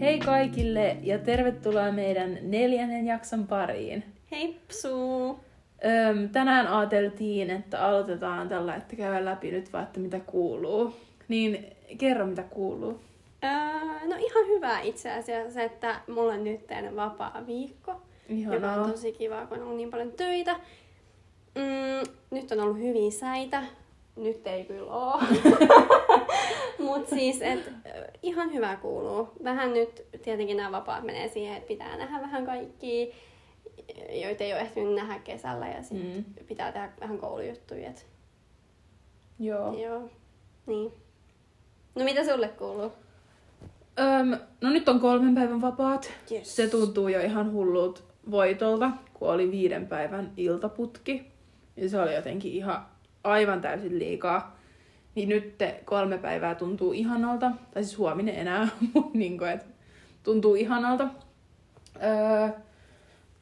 Hei kaikille ja tervetuloa meidän neljännen jakson pariin. Hei Psu! Öm, tänään ajateltiin, että aloitetaan tällä, että käydään läpi nyt vaan, että mitä kuuluu. Niin kerro, mitä kuuluu. Öö, no ihan hyvä itse asiassa että mulla on nyt vapaa viikko. Ihanaa. Joka on tosi kiva, kun on ollut niin paljon töitä. Mm, nyt on ollut hyviä säitä. Nyt ei kyllä oo. Mut siis, et, ihan hyvä kuuluu. Vähän nyt tietenkin nämä vapaat menee siihen, että pitää nähdä vähän kaikkia, joita ei ole ehtinyt nähdä kesällä ja sit mm. pitää tehdä vähän koulujuttuja. Et... Joo. Joo. Niin. No mitä sulle kuuluu? Öm, no nyt on kolmen päivän vapaat. Yes. Se tuntuu jo ihan hullut voitolta, kun oli viiden päivän iltaputki. Ja se oli jotenkin ihan aivan täysin liikaa. Niin nyt kolme päivää tuntuu ihanalta. Tai siis huominen enää, mutta niin kuin, että tuntuu ihanalta. Öö,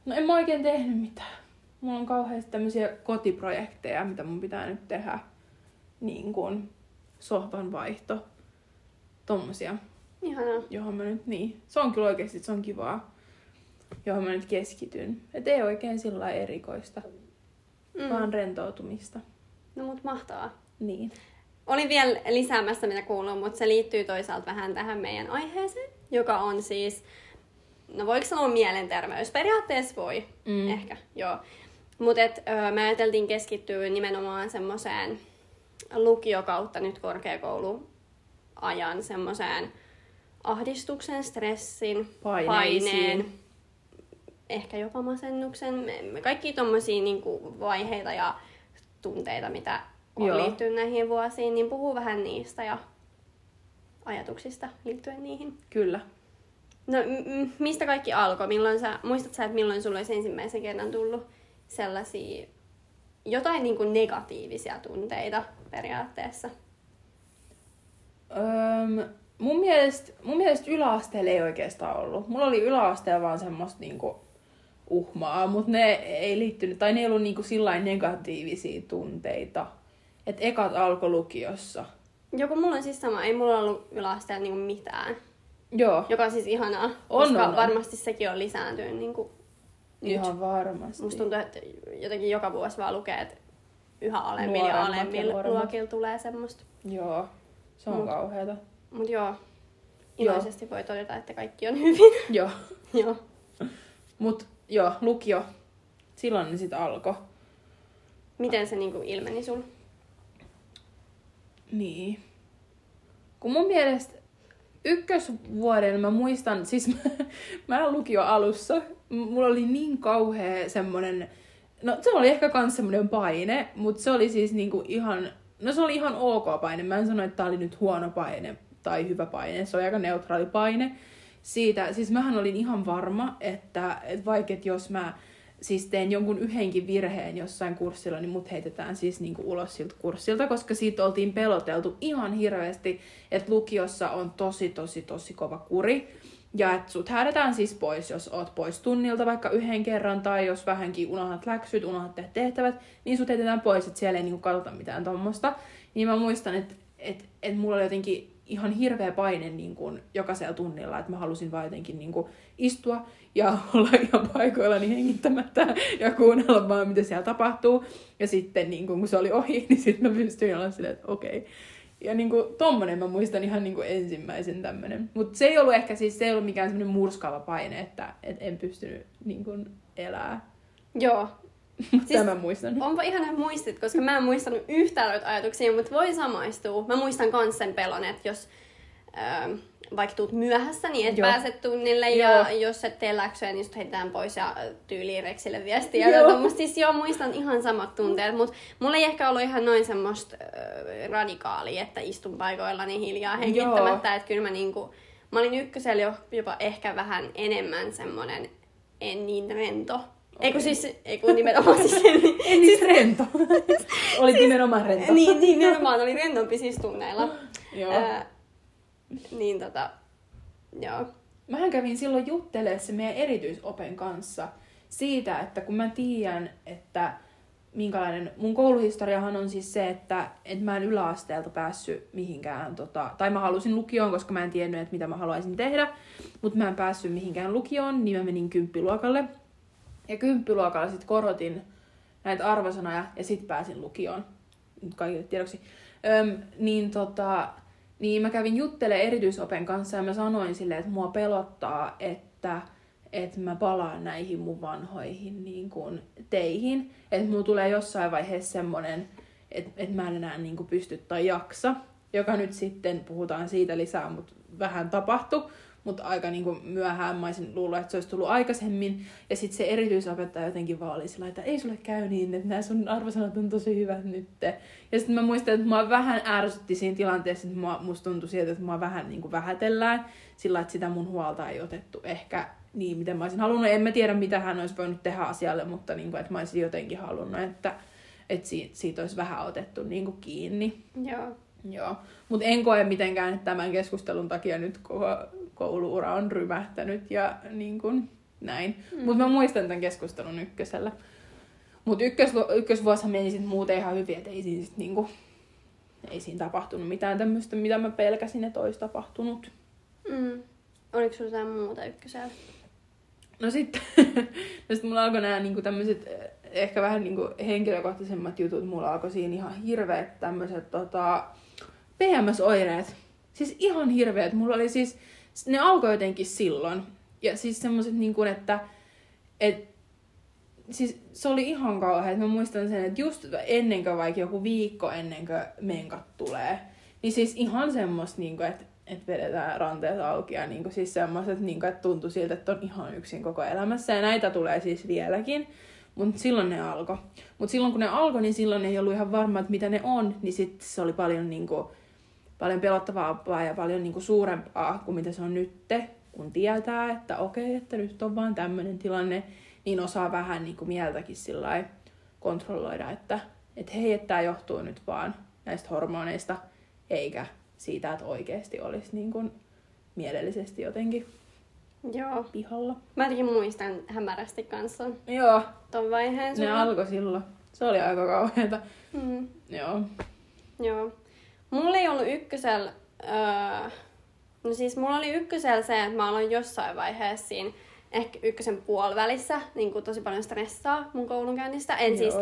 no en mä oikein tehnyt mitään. Mulla on kauheasti tämmöisiä kotiprojekteja, mitä mun pitää nyt tehdä. Niin kuin sohvan vaihto. Tommosia. Ihanaa. Johon mä nyt, niin. Se on kyllä oikeasti, se on kivaa. Johon mä nyt keskityn. Et ei oikein sillä erikoista. Mm. Vaan rentoutumista. No mut mahtavaa. Niin. Olin vielä lisäämässä, mitä kuuluu, mutta se liittyy toisaalta vähän tähän meidän aiheeseen, joka on siis, no voiko sanoa mielenterveys? Periaatteessa voi, mm. ehkä, joo. Mutta me ajateltiin keskittyä nimenomaan semmoiseen lukio kautta nyt korkeakouluajan semmoiseen ahdistuksen, stressin, paineen, ehkä jopa masennuksen, kaikki tommosia niinku vaiheita ja tunteita, mitä on liittynyt näihin vuosiin, niin puhuu vähän niistä ja ajatuksista liittyen niihin. Kyllä. No m- mistä kaikki alkoi? Milloin sä, muistat sä, että milloin sulla olisi ensimmäisen kerran tullut sellaisia jotain niin kuin negatiivisia tunteita periaatteessa? Öm, mun, mielestä, mun mielestä yläasteella ei oikeastaan ollut. Mulla oli yläasteella vaan semmoista niinku uhmaa, mutta ne ei liittynyt, tai ne ei ollut niinku negatiivisia tunteita. Et ekat alkoi lukiossa. Joku mulla on siis sama, ei mulla ollut yläasteella niinku mitään. Joo. Joka on siis ihanaa, on, koska on, varmasti sekin on lisääntynyt niinku Ihan nyt. varmasti. Musta tuntuu, että jotenkin joka vuosi vaan lukee, että yhä alemmilla ja alemmilla luokilla tulee semmoista. Joo, se on mut, kauheata. Mut joo, iloisesti joo. voi todeta, että kaikki on hyvin. joo. joo. Mut joo, lukio, silloin ne sitten alkoi. Miten se niinku ilmeni sul? Niin. Kun mun mielestä ykkösvuoden mä muistan, siis mä, mä lukio alussa, mulla oli niin kauhea semmonen, no se oli ehkä kans semmonen paine, mutta se oli siis niinku ihan, no se oli ihan ok paine. Mä en sano, että tää oli nyt huono paine tai hyvä paine, se oli aika neutraali paine. Siitä, siis mähän olin ihan varma, että, että vaikka jos mä siis teen jonkun yhdenkin virheen jossain kurssilla, niin mut heitetään siis niinku ulos siltä kurssilta, koska siitä oltiin peloteltu ihan hirveästi, että lukiossa on tosi, tosi, tosi kova kuri. Ja että sut häädetään siis pois, jos oot pois tunnilta vaikka yhden kerran, tai jos vähänkin unohdat läksyt, unohdat tehdä tehtävät, niin sut heitetään pois, että siellä ei niinku katsota mitään tuommoista. Niin mä muistan, että et, et mulla oli jotenkin ihan hirveä paine niin kuin jokaisella tunnilla, että mä halusin vaan jotenkin niin kuin istua ja olla ihan paikoillani hengittämättä ja kuunnella vaan, mitä siellä tapahtuu. Ja sitten niin kun se oli ohi, niin sitten mä pystyin olla silleen, että okei. Okay. Ja niin kuin, tommonen mä muistan ihan niin kuin ensimmäisen tämmönen. Mutta se ei ollut ehkä siis, se ei ollut mikään semmoinen murskaava paine, että et en pystynyt niin kuin, elää. Joo, siis Tämän muistan. Onpa ihana muistit, koska mä en muistanut yhtään noita ajatuksia, mutta voi samaistua. Mä muistan kans sen pelon, että jos ähm, vaikka tuut myöhässä, niin et Joo. pääse tunnille joo. ja jos et tee läksyä, niin sut heitetään pois ja tyyliin Rexille viestiä. Joo. Siis joo, muistan ihan samat tunteet, mutta mulla ei ehkä ollut ihan noin semmoista äh, radikaalia, että istun paikoillani hiljaa hengittämättä. Että kyllä mä niinku, mä olin ykkösellä jo, jopa ehkä vähän enemmän semmonen en niin rento Okay. Eikö siis, eikö nimenomaan siis... en niin siis rento. oli siis, nimenomaan rento. niin, niin, nimenomaan oli rentompi siis tunneilla. joo. Äh, niin tota, joo. Mähän kävin silloin juttelemaan se meidän erityisopen kanssa siitä, että kun mä tiedän, että minkälainen... Mun kouluhistoriahan on siis se, että, että mä en yläasteelta päässyt mihinkään, tota, tai mä halusin lukioon, koska mä en tiennyt, että mitä mä haluaisin tehdä, mutta mä en päässyt mihinkään lukioon, niin mä menin kymppiluokalle. Ja kymppiluokalla sitten korotin näitä arvosanoja ja sitten pääsin lukioon. Nyt kaikille tiedoksi. Öm, niin tota, niin mä kävin juttele erityisopen kanssa ja mä sanoin silleen, että mua pelottaa, että että mä palaan näihin mun vanhoihin niin kuin, teihin. Että mulla tulee jossain vaiheessa semmonen, että et mä en enää niin kuin, pysty tai jaksa. Joka nyt sitten, puhutaan siitä lisää, mutta vähän tapahtui mutta aika niinku myöhään mä olisin luullut, että se olisi tullut aikaisemmin. Ja sitten se erityisopettaja jotenkin vaan oli sillä, että ei sulle käy niin, että nämä sun arvosanat on tosi hyvät nyt. Ja sitten mä muistan, että mua vähän ärsytti siinä tilanteessa, että mua, musta tuntui sieltä, että mua vähän niinku vähätellään sillä, että sitä mun huolta ei otettu ehkä niin, miten mä olisin halunnut. En mä tiedä, mitä hän olisi voinut tehdä asialle, mutta niinku, että mä olisin jotenkin halunnut, että, että siitä, siitä olisi vähän otettu niinku kiinni. Joo. Joo, mutta en koe mitenkään, että tämän keskustelun takia nyt koko kouluura on rymähtänyt ja niin kuin näin. Mm. Mutta mä muistan tämän keskustelun ykkösellä. Mutta ykkös, ykkösvuosihan meni sitten muuten ihan hyvin, että ei siinä, sit niinku, ei siinä tapahtunut mitään tämmöistä, mitä mä pelkäsin, että olisi tapahtunut. Mm. Oliko sulla jotain muuta ykkösellä? No sitten, no sit mulla alkoi nämä niinku tämmöiset eh, ehkä vähän niinku henkilökohtaisemmat jutut. Mulla alkoi siinä ihan hirveät tämmöiset tota, PMS-oireet. Siis ihan hirveät. Mulla oli siis, ne alkoi jotenkin silloin. Ja siis semmoiset niin kuin, että et, siis se oli ihan kauhea. Mä muistan sen, että just ennen kuin vaikka joku viikko ennen kuin menkat tulee, niin siis ihan semmoista, niin kuin, että että vedetään ranteet auki ja niin kuin siis semmoiset, niin kuin, että tuntui siltä, että on ihan yksin koko elämässä. Ja näitä tulee siis vieläkin. Mutta silloin ne alkoi. Mutta silloin kun ne alkoi, niin silloin ei ollut ihan varma, että mitä ne on. Niin sitten se oli paljon niin kuin, paljon pelottavampaa ja paljon niin kuin suurempaa kuin mitä se on nytte, kun tietää, että okei, että nyt on vaan tämmöinen tilanne, niin osaa vähän niin kuin mieltäkin sillä kontrolloida, että, että hei, että tämä johtuu nyt vaan näistä hormoneista, eikä siitä, että oikeasti olisi niin kuin mielellisesti jotenkin Joo. pihalla. Mä jotenkin muistan hämärästi kanssa Joo. ton vaiheen. Ne alkoi silloin. Se oli aika kauheata. Mm. Joo. Joo. Mulla ei ollut ykkösellä, öö, no siis mulla oli ykkösellä se, että mä aloin jossain vaiheessa siinä ehkä ykkösen puolivälissä niin kuin tosi paljon stressaa mun koulunkäynnistä. En siis,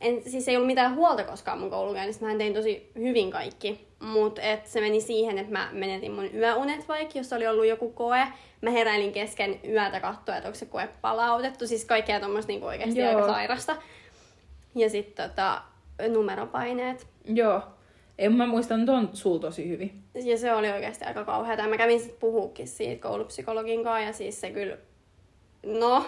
en, siis ei ollut mitään huolta koskaan mun koulunkäynnistä, mä tein tosi hyvin kaikki. Mutta se meni siihen, että mä menetin mun yöunet vaikka, jos oli ollut joku koe. Mä heräilin kesken yötä katsoa, että onko se koe palautettu. Siis kaikkea tuommoista niin oikeasti Joo. aika sairasta. Ja sitten tota, numeropaineet. Joo. En mä muistan ton sul tosi hyvin. Ja se oli oikeasti aika kauheata. Mä kävin sitten puhuukin siitä koulupsykologin kanssa ja siis se kyllä, no,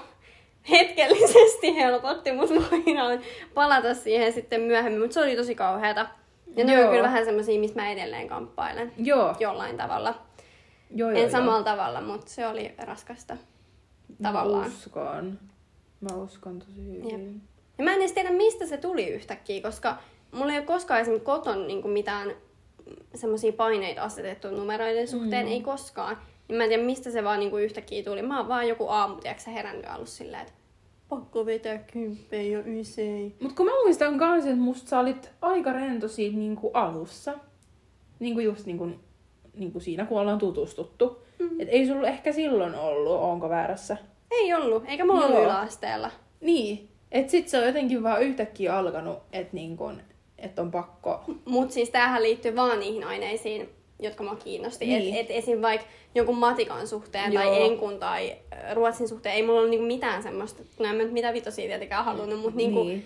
hetkellisesti helpotti, mutta voidaan palata siihen sitten myöhemmin. Mutta se oli tosi kauheata. Ja ne on kyllä vähän semmoisia, missä mä edelleen kamppailen. Joo. Jollain tavalla. Joo, joo, en samalla tavalla, mutta se oli raskasta. Tavallaan. Mä uskon. Mä uskon tosi hyvin. Jep. Ja mä en edes tiedä, mistä se tuli yhtäkkiä, koska mulla ei ole koskaan esimerkiksi koton niin mitään semmoisia paineita asetettu numeroiden suhteen, mm. ei koskaan. Niin mä en tiedä, mistä se vaan niin kuin yhtäkkiä tuli. Mä oon vaan joku aamu, tiedätkö herännyt ollut silleen, että pakko vetää kymppejä ja ysei. Mut kun mä muistan kans, että musta sä olit aika rento siitä niin kuin alussa. Niin kuin just niin kuin, niin kuin siinä, kun ollaan tutustuttu. Mm. Et ei sulla ehkä silloin ollut, onko väärässä? Ei ollut, eikä mulla ollut yläasteella. Niin, et sit se on jotenkin vaan yhtäkkiä alkanut, että niin kun, et on pakko. Mut siis tämähän liittyy vaan niihin aineisiin, jotka mua kiinnosti. Niin. Et, et esim. vaikka jonkun matikan suhteen Joo. tai enkun tai ruotsin suhteen ei mulla ole niinku mitään semmoista, no en mä nyt mitä vitosia tietenkään halunnut, mutta niinku, niin.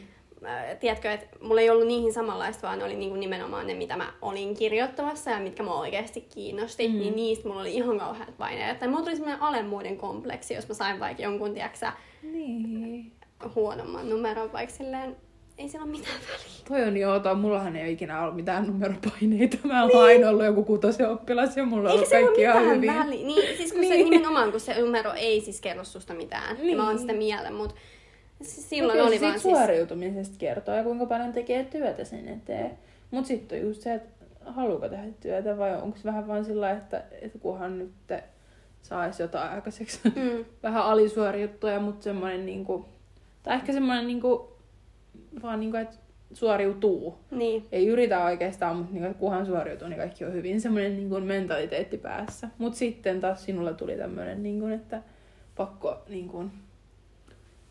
tiedätkö, että mulla ei ollut niihin samanlaista, vaan ne oli niinku nimenomaan ne, mitä mä olin kirjoittamassa ja mitkä mua oikeasti kiinnosti, mm. niin niistä mulla oli ihan kauheat paineet. Tai mulla tuli semmoinen alemmuuden kompleksi, jos mä sain vaikka jonkun, tiedätkö niin huonomman numeron, vaikka silleen ei sillä ole mitään väliä. Toi on joo, toi, mullahan ei ole ikinä ollut mitään numeropaineita. Mä oon niin. aina ollut joku kutosen oppilas ja mulla on ollut kaikki ihan hyvin. Väliä. Niin, siis kun niin. se nimenomaan, kun se numero ei siis kerro susta mitään. Niin. mä oon sitä mieltä, mutta silloin no, oli vaan siis... suoriutumisesta kertoo ja kuinka paljon tekee työtä sen eteen. Mutta sitten on just se, että haluuko tehdä työtä vai onko se vähän vaan sillä että, että kunhan nyt saisi jotain aikaiseksi. Mm. vähän alisuoriuttuja, mutta semmoinen niinku, tai ehkä semmoinen niinku, vaan niinku, että suoriutuu. Niin. Ei yritä oikeastaan, mutta niinku, että kunhan suoriutuu, niin kaikki on hyvin. Semmoinen niinku, mentaliteetti päässä. Mutta sitten taas sinulla tuli tämmöinen, niinku, että pakko niinku,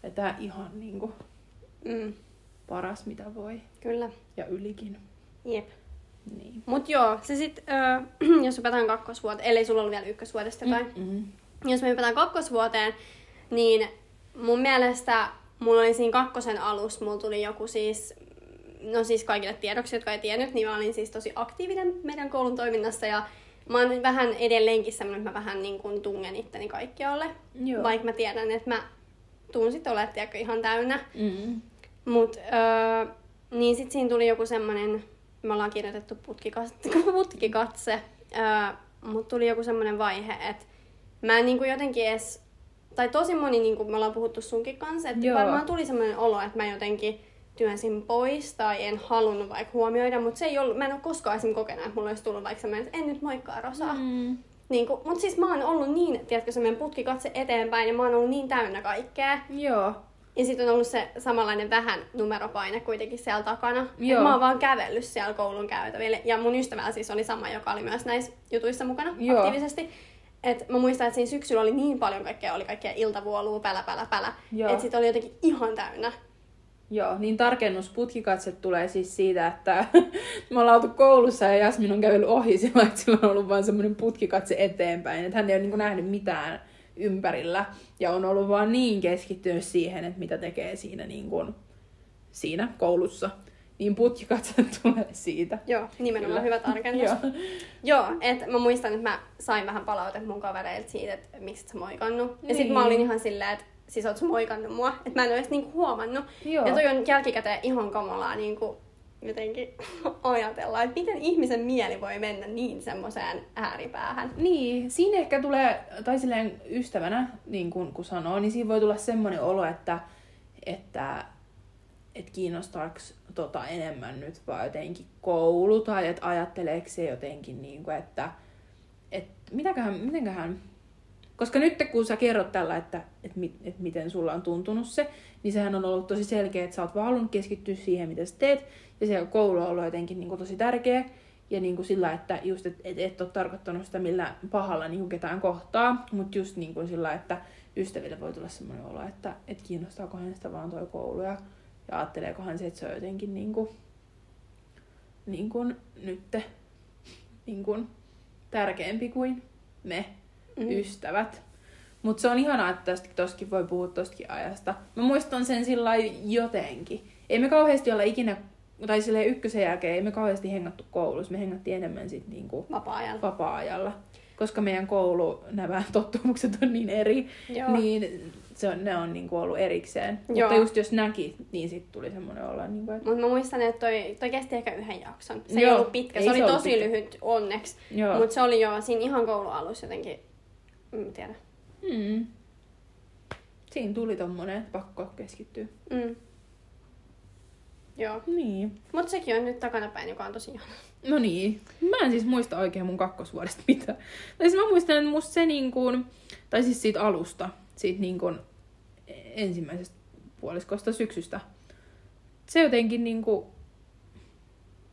vetää ihan niinku, Mm. paras mitä voi. Kyllä. Ja ylikin. Jep. Niin. Mut joo, se sit, ö, jos hypätään kakkosvuoteen, ellei sulla ollut vielä ykkösvuodesta jotain. Mm-hmm. Jos me hypätään kakkosvuoteen, niin mun mielestä mulla oli siinä kakkosen alussa, mulla tuli joku siis, no siis kaikille tiedoksi, jotka ei tiennyt, niin mä olin siis tosi aktiivinen meidän koulun toiminnassa ja mä oon vähän edelleenkin semmoinen, että mä vähän niin kuin tungen itteni kaikkialle. Joo. Vaikka mä tiedän, että mä tuun sit olemaan tiedätkö, ihan täynnä. Mm-hmm. Mut, öö, niin sit siinä tuli joku semmonen, me ollaan kirjoitettu putkikatse, putkikatse öö, mut tuli joku semmonen vaihe, että mä en niinku jotenkin edes, tai tosi moni, niinku me ollaan puhuttu sunkin kanssa, että Joo. varmaan tuli semmoinen olo, että mä jotenkin työnsin pois tai en halunnut vaikka huomioida, mutta se ei ollut, mä en ole koskaan esimerkiksi kokenut, että mulla olisi tullut vaikka semmoinen, että en nyt moikkaa Rosaa. Mm. Niin mutta siis mä oon ollut niin, tiedätkö, semmoinen putkikatse eteenpäin ja mä oon ollut niin täynnä kaikkea. Joo. Ja sitten on ollut se samanlainen vähän numeropaine kuitenkin siellä takana. Et Joo. mä oon vaan kävellyt siellä koulun käytävillä. Ja mun ystävällä siis oli sama, joka oli myös näissä jutuissa mukana Joo. aktiivisesti. Et mä muistan, että siinä syksyllä oli niin paljon kaikkea, oli kaikkea iltavuolua, pälä, pälä, pälä. Että sit oli jotenkin ihan täynnä. Joo, niin tarkennus putkikatse tulee siis siitä, että me ollaan oltu koulussa ja Jasmin on kävellyt ohi sillä, että sillä on ollut vaan semmoinen putkikatse eteenpäin, että hän ei ole niin nähnyt mitään ympärillä ja on ollut vaan niin keskittynyt siihen, että mitä tekee siinä, niin kuin, siinä koulussa. Niin putkikatse tulee siitä. Joo, nimenomaan Kyllä. hyvä tarkennus. Joo. Joo, että mä muistan, että mä sain vähän palautetta mun kavereilta siitä, että miksi et sä moikannut. Ja Niin. sit mä olin ihan silleen, että siis oot sä moikannut mua. Että mä en ole edes niinku huomannut. Joo. Ja toi on jälkikäteen ihan kamalaa niinku jotenkin ajatella, että miten ihmisen mieli voi mennä niin semmoiseen ääripäähän. Niin, siinä ehkä tulee, tai silleen ystävänä, niin kun, kun sanoo, niin siinä voi tulla semmoinen olo, että, että, että kiinnostaako tota enemmän nyt vaan jotenkin koulu, tai että ajatteleeko se jotenkin, niin kuin, että, että mitäköhän, mitenköhän, koska nyt kun sä kerrot tällä, että, että, että miten sulla on tuntunut se, niin sehän on ollut tosi selkeä, että sä oot vaan halunnut keskittyä siihen, mitä sä teet, ja se koulu on ollut jotenkin niin kuin tosi tärkeä, ja niin kuin sillä, että just et, et, et ole tarkoittanut sitä millä pahalla niin kuin ketään kohtaa, mutta just niin kuin sillä, että ystäville voi tulla semmoinen olo, että et kiinnostaako hänestä vaan toi koulu ja, ja ajatteleekohan se, että se on jotenkin niin kuin, niin kuin nytte niin kuin tärkeämpi kuin me Mm. ystävät. Mutta se on ihanaa, että tostakin voi puhua tostakin ajasta. Mä muistan sen sillä jotenkin. Ei me kauheasti olla ikinä, tai silleen ykkösen jälkeen, ei me kauheasti hengattu koulussa. Me hengattiin enemmän sit niinku Vapaa-ajalla. vapaa-ajalla. Koska meidän koulu, nämä tottumukset on niin eri, Joo. niin se on, ne on niinku ollut erikseen. Joo. Mutta just jos näki, niin sitten tuli semmoinen olla, niinku, että Mutta mä muistan, että toi, toi kesti ehkä yhden jakson. Se ei Joo. ollut pitkä, Ei se, se oli ollut tosi pitkä. lyhyt onneksi. Mutta se oli jo siinä ihan koulualussa jotenkin, en tiedä. Mm. Siinä tuli tommonen, että pakko keskittyä. Mm. Joo. Niin. Mutta sekin on nyt takanapäin, joka on tosi ihana. No niin. Mä en siis muista oikein mun kakkosvuodesta mitään. Tai siis mä muistan, että musta se niin kuin, tai siis siitä alusta, siitä niin kuin ensimmäisestä puoliskosta syksystä. Se jotenkin niin kuin,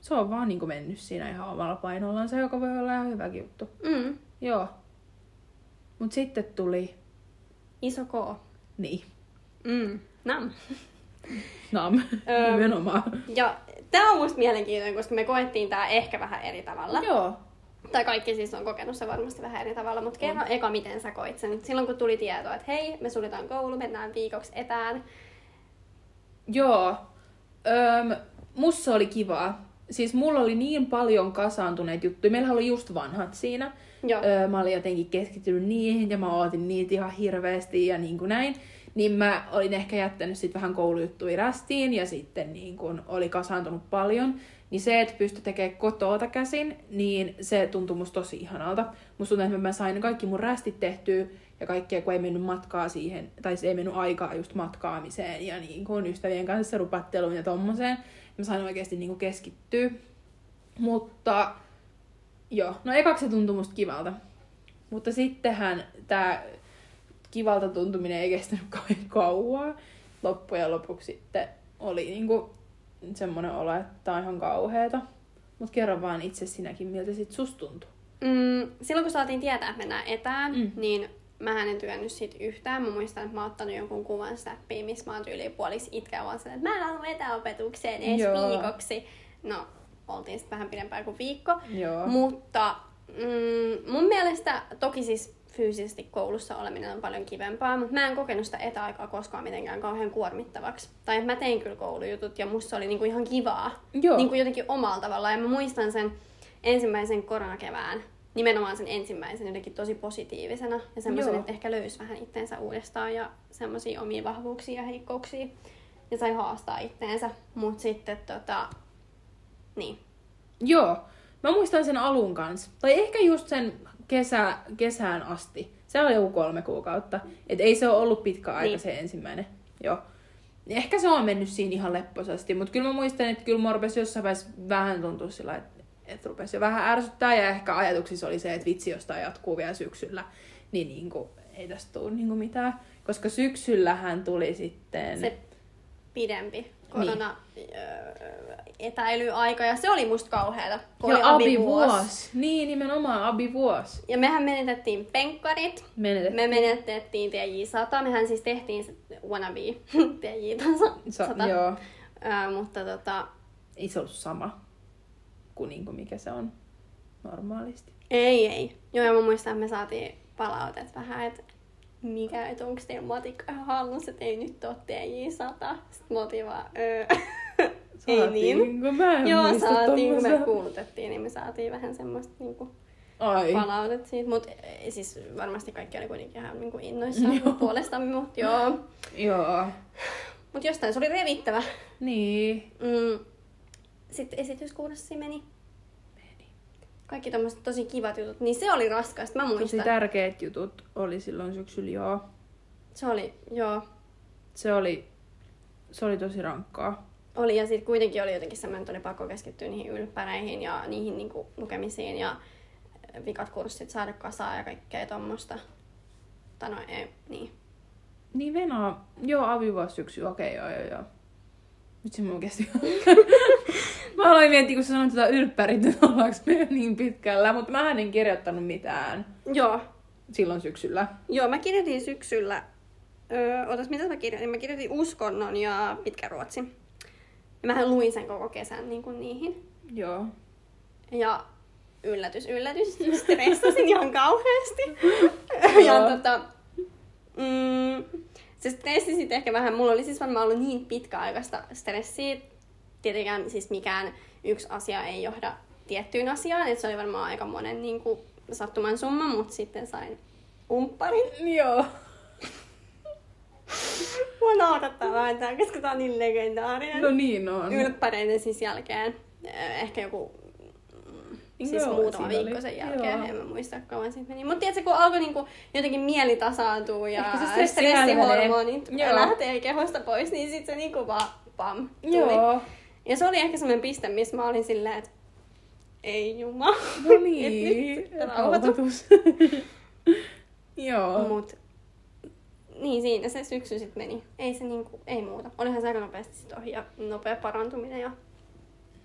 se on vaan niin kuin mennyt siinä ihan omalla painollaan, se joka voi olla ihan hyväkin juttu. Mm. Joo. Mut sitten tuli, Iso K. niin, Mm. Nam. nam, nimenomaan. Ja tämä on musta mielenkiintoinen, koska me koettiin tää ehkä vähän eri tavalla. Joo. Tai kaikki siis on kokenut se varmasti vähän eri tavalla, mutta kerro eka, miten sä koit sen. Silloin kun tuli tietoa, että hei, me suljetaan koulu, mennään viikoksi etään. Joo. Öm, musta oli kivaa. Siis mulla oli niin paljon kasaantuneita juttuja. Meillä oli just vanhat siinä. Joo. Öö, mä olin jotenkin keskittynyt niihin ja mä ootin niitä ihan hirveästi ja niin kuin näin. Niin mä olin ehkä jättänyt sit vähän koulujuttuja rästiin ja sitten niin kuin oli kasaantunut paljon. Niin se, että pystyi tekemään kotoota käsin, niin se tuntui musta tosi ihanalta. Musta tuntui, että mä sain kaikki mun rästit tehtyä ja kaikkea, kun ei mennyt matkaa siihen, tai se ei mennyt aikaa just matkaamiseen ja niin kuin ystävien kanssa rupatteluun ja tommoseen. Mä sain oikeasti niin kuin keskittyä. Mutta joo, no ekaksi se tuntui musta kivalta. Mutta sittenhän tää kivalta tuntuminen ei kestänyt kauaa. Loppujen lopuksi sitten oli niinku semmoinen olo, että tää on ihan kauheeta. Mut kerro vaan itse sinäkin, miltä sit susta tuntui. Mm, silloin kun saatiin tietää, että mennään etään, Mm. mm. niin mä en työnnyt sit yhtään. Mä muistan, että mä oon ottanut jonkun kuvan snappiin, missä mä oon tyyliin puoliksi itkeä vaan sen, että mä en halua etäopetukseen edes Joo. viikoksi. No, oltiin sitten vähän pidempään kuin viikko. Joo. Mutta mm, mun mielestä toki siis fyysisesti koulussa oleminen on paljon kivempaa, mutta mä en kokenut sitä etäaikaa koskaan mitenkään kauhean kuormittavaksi. Tai että mä tein kyllä koulujutut ja musta se oli niinku ihan kivaa. Joo. Niinku jotenkin omalla tavallaan. Ja mä muistan sen ensimmäisen koronakevään, nimenomaan sen ensimmäisen jotenkin tosi positiivisena. Ja semmoisen, että ehkä löysi vähän itteensä uudestaan ja semmoisia omia vahvuuksia ja heikkouksia. Ja sai haastaa itteensä. Mutta sitten tota, niin. Joo. Mä muistan sen alun kanssa. Tai ehkä just sen kesä, kesään asti. Se oli joku kolme kuukautta. Et ei se ole ollut pitkä aika Niin. se ensimmäinen. Joo. Ehkä se on mennyt siinä ihan lepposasti, mutta kyllä mä muistan, että kyllä rupesi jossain vaiheessa vähän tuntua sillä, että, että rupesi jo vähän ärsyttää ja ehkä ajatuksissa oli se, että vitsi, jos tää jatkuu vielä syksyllä, niin, niin kuin, ei tästä tule niin kuin mitään. Koska syksyllähän tuli sitten... se pidempi korona öö, etäilyaika ja se oli musta kauheata, kun oli ja abivuosi. abivuosi. Niin, nimenomaan abivuosi. Ja mehän menetettiin penkkarit, Menetettiin. me menetettiin TJ100, mehän siis tehtiin wannabe TJ100, Sa- joo. öö, mutta tota, Ei se ollut sama kuin, niin kuin mikä se on normaalisti. ei ei. Joo ja mä muistan, että me saatiin palautet vähän, että mikä, että onko teidän matikka hallussa, että ei nyt ole TJ100. Sitten me oltiin vaan, öö, ei niin. Mä en Joo, saatiin, kun me kuulutettiin, niin me saatiin vähän semmoista niinku Ai. palautet siitä. Mutta siis varmasti kaikki oli kuitenkin ihan niinku innoissaan Joo. puolestamme, mutta joo. Joo. Mutta jostain se oli revittävä. Niin. Mm. Sitten esityskurssi. Meni. Kaikki tommoset tosi kivat jutut, niin se oli raskasta. Mä Tosi muistan. tärkeät jutut oli silloin syksyllä, joo. Se oli, joo. Se oli, se oli tosi rankkaa. Oli ja sitten kuitenkin oli jotenkin semmoinen, että oli pakko keskittyä niihin ylppäreihin ja niihin niinku lukemisiin ja vikat kurssit saada kasaan ja kaikkea tommosta. Tai no ei, niin. Niin Venäjä, joo, avivuosi syksy, okei, joo, joo, joo. Nyt se mun kesti. mä aloin miettiä, kun sä sanoit tätä ylppärit, että ollaanko me niin pitkällä, mutta mä en kirjoittanut mitään Joo. silloin syksyllä. Joo, mä kirjoitin syksyllä, öö, otas mitä mä kirjoitin? Mä kirjoitin uskonnon ja pitkäruotsi. Ja mähän luin sen koko kesän niin kuin niihin. Joo. Ja yllätys, yllätys, stressasin ihan kauheasti. ja tota, mm, se stressi sitten ehkä vähän, mulla oli siis varmaan ollut niin pitkäaikaista stressiä. Tietenkään siis mikään yksi asia ei johda tiettyyn asiaan, että se oli varmaan aika monen niin kuin, sattuman summa, mutta sitten sain umpparin. Joo. Mua naurattaa vähän tää, koska tää on niin legendaarinen. No niin on. Ylppäreiden siis jälkeen, äh, ehkä joku mm, siis Joo, muutama viikko oli. sen jälkeen, Joo. en mä muista kauan siitä meni. Mutta tiedätkö, kun alkoi niinku jotenkin mieli tasaantua ja se stressi stressihormonit lähtee kehosta pois, niin sitten se niinku vaan pam, tuli. Joo. Ja se oli ehkä semmoinen piste, missä mä olin silleen, että ei jumala. No niin. Rauhoitus. Joo. Mut niin siinä se syksy sitten meni. Ei se niinku, ei muuta. Olihan se aika nopeasti sit ohi ja nopea parantuminen ja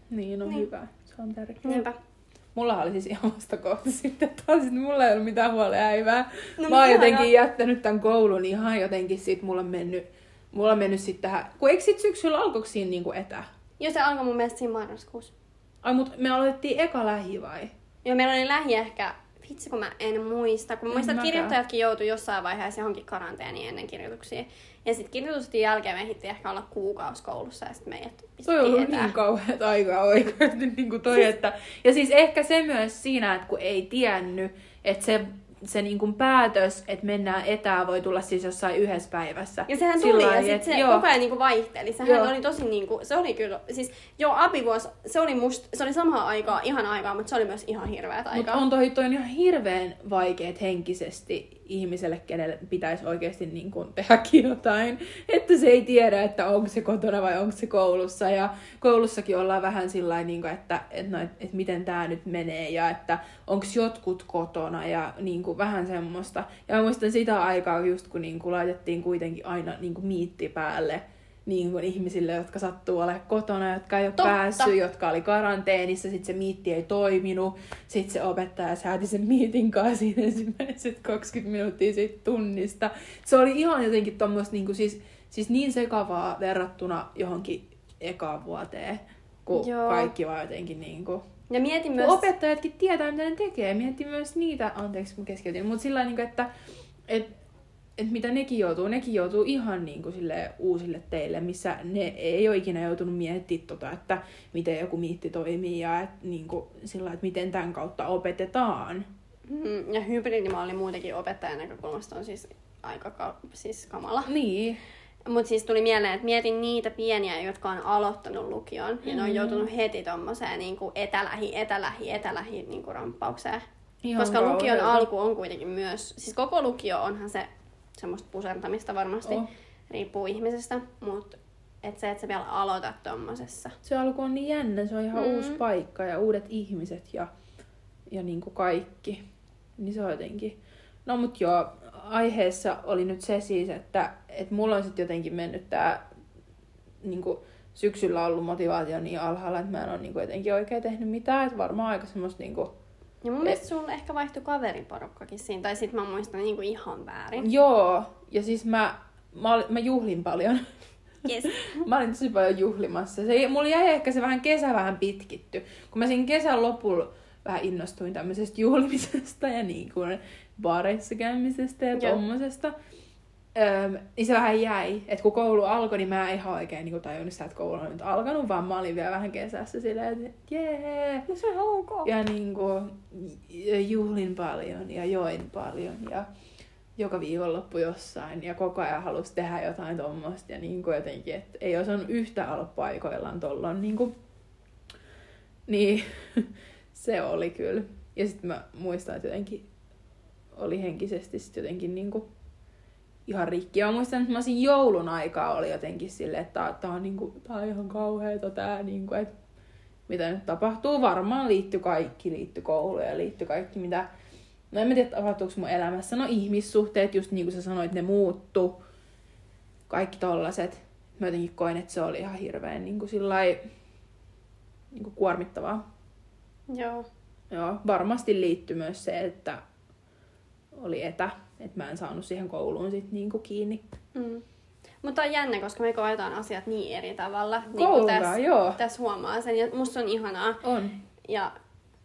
Niin on Niin. hyvä. Se on tärkeää. niinpä. Mulla oli siis ihan vasta kohta sitten taas, että mulla ei ollut mitään huolea häivää. No, mä oon jotenkin ja- jättänyt tämän koulun ihan jotenkin sit mulla on mennyt, mulla on mennyt sit tähän, kun eikö sit syksyllä alkoiko siinä niinku etä? Jo se alkoi mun mielestä siinä marraskuussa. Ai mut me aloitettiin eka lähi vai? Joo, meillä oli lähi ehkä, vitsi kun mä en muista, kun mä En muistan, että kirjoittajatkin joutui jossain vaiheessa johonkin karanteeniin ennen kirjoituksia. Ja sitten kirjoitusten jälkeen me ehdittiin ehkä olla kuukausi koulussa ja sitten meidät Toi on ollut niin kauheat aikaa oikeasti niin kuin toi, että... Ja siis ehkä se myös siinä, että kun ei tiennyt, että se, se niin kuin päätös, että mennään etää, voi tulla siis jossain yhdessä päivässä. Ja sehän tuli Sillä ja sitten se joo. koko ajan niinku vaihteli. Sehän Joo. oli tosi niinku, se oli kyllä, siis joo abivuosi, se oli must, se oli samaa aikaa, ihan aikaa, mutta se oli myös ihan hirveät Mutta aikaa. on toi, toi on ihan hirveän vaikeet henkisesti ihmiselle, kenelle pitäisi oikeasti niin kuin tehdäkin jotain. Että se ei tiedä, että onko se kotona vai onko se koulussa. Ja koulussakin ollaan vähän sillä niin kuin, että, että, no, että, miten tämä nyt menee ja että onko jotkut kotona ja niin kuin vähän semmoista. Ja mä muistan sitä aikaa just kun niin kuin laitettiin kuitenkin aina niin kuin miitti päälle niin kuin ihmisille, jotka sattuu olemaan kotona, jotka ei ole Totta. päässyt, jotka oli karanteenissa, sitten se miitti ei toiminut, sitten se opettaja sääti sen miitin kanssa siinä ensimmäiset 20 minuuttia siitä tunnista. Se oli ihan jotenkin tommoista niin kuin siis, siis niin sekavaa verrattuna johonkin ekaan vuoteen, kun Joo. kaikki vaan jotenkin niin kuin... Ja mietin Kun myös... opettajatkin tietää, mitä ne tekee. Mietti myös niitä, anteeksi kun keskeytin, mutta sillä tavalla, että et, et mitä nekin joutuu, nekin joutuu ihan niin kuin sille uusille teille, missä ne ei ole ikinä joutunut miettimään tota, että miten joku miitti toimii ja et, niin kuin, sillä että miten tämän kautta opetetaan. Mm, ja hybridimalli muutenkin opettajan näkökulmasta on siis aika ka- siis kamala. Niin. Mutta siis tuli mieleen, että mietin niitä pieniä, jotka on aloittanut lukion. Ja Mm. ne on joutunut heti tommoseen niin kuin etälähi, etälähi, etälähi niin kuin ramppaukseen. Ihan Koska lukion alku on kuitenkin myös, siis koko lukio onhan se semmoista pusertamista varmasti, Oh. riippuu ihmisestä, mutta et se, että sä vielä aloitat tommosessa. Se alku on niin jännä, se on ihan Mm. mm. uusi paikka ja uudet ihmiset ja, ja niin kuin kaikki. Niin se on jotenkin... No mut joo, aiheessa oli nyt se siis, että, että mulla on sitten jotenkin mennyt tää niin kuin syksyllä ollut motivaatio niin alhaalla, että mä en ole niin kuin jotenkin oikein tehnyt mitään. Että varmaan aika semmoista niin kuin... Ja mun mielestä sulla ehkä vaihtui kaveriporukkakin siinä, tai sit mä muistan niin kuin ihan väärin. Joo, ja siis mä, mä, olin, mä juhlin paljon. Yes. Mä olin tosi paljon juhlimassa. Se, mulla jäi ehkä se vähän kesä vähän pitkitty. Kun mä siinä kesän lopulla vähän innostuin tämmöisestä juhlimisesta ja niin kuin baareissa käymisestä ja Joo. Öm, niin se vähän jäi. että kun koulu alkoi, niin mä en ihan oikein niin tajunnut sitä, että koulu on nyt alkanut, vaan mä olin vielä vähän kesässä silleen, että jee. No se on ok. Ja niin kuin, juhlin paljon ja join paljon ja joka viikonloppu jossain ja koko ajan halusi tehdä jotain tuommoista ja niin kuin jotenkin, että ei osannut yhtään olla paikoillaan tuolloin. Niin, kuin, niin se oli kyllä. Ja sitten mä muistan, että jotenkin oli henkisesti sit jotenkin niin kuin ihan rikki. Ja mä muistan, että mä olisin joulun aikaa oli jotenkin silleen, että tää, on, niin kuin, tää on ihan kauheeta tää, niin kuin, että mitä nyt tapahtuu. Varmaan liittyy kaikki, liittyy kouluun ja liittyy kaikki, mitä... No en mä tiedä, tapahtuuko mun elämässä. No ihmissuhteet, just niin kuin sä sanoit, ne muuttu. Kaikki tollaset. Mä jotenkin koin, että se oli ihan hirveän niin kuin sillai, niin kuin kuormittavaa. Joo. Joo, varmasti liittyy myös se, että oli etä, että mä en saanut siihen kouluun sit niinku kiinni. Mm. Mutta on jännä, koska me koetaan asiat niin eri tavalla. Niin kuin Koulunkaan, tässä, joo. tässä huomaa sen. Ja musta on ihanaa. On. Ja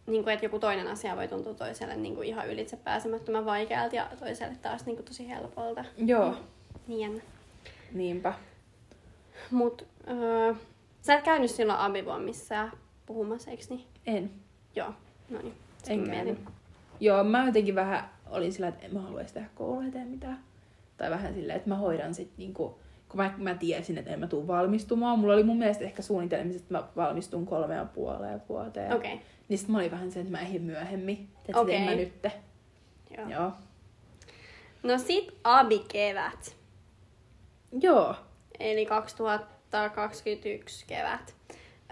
niin kuin, että joku toinen asia voi tuntua toiselle niin kuin ihan ylitse pääsemättömän vaikealta ja toiselle taas niin kuin tosi helpolta. Joo, Niin jännä. niinpä. Mut öö, sä et käynyt silloin abivuon missään puhumassa, eiks niin? En. Joo, no niin. En. Joo, mä jotenkin vähän olin sillä, että en mä haluaisi tehdä koulua eteen mitään. Tai vähän silleen, että mä hoidan sit niinku, kun mä, mä tiesin, että en mä tuu valmistumaan. Mulla oli mun mielestä ehkä suunnitelmissa, että mä valmistun kolmeen ja puoleen vuoteen. Okei, okay. Niin sit mä olin vähän se, että mä ehdin myöhemmin. Että okay. mä nytte. joo. Joo. No sit abikevät, Joo. eli 2021 kevät.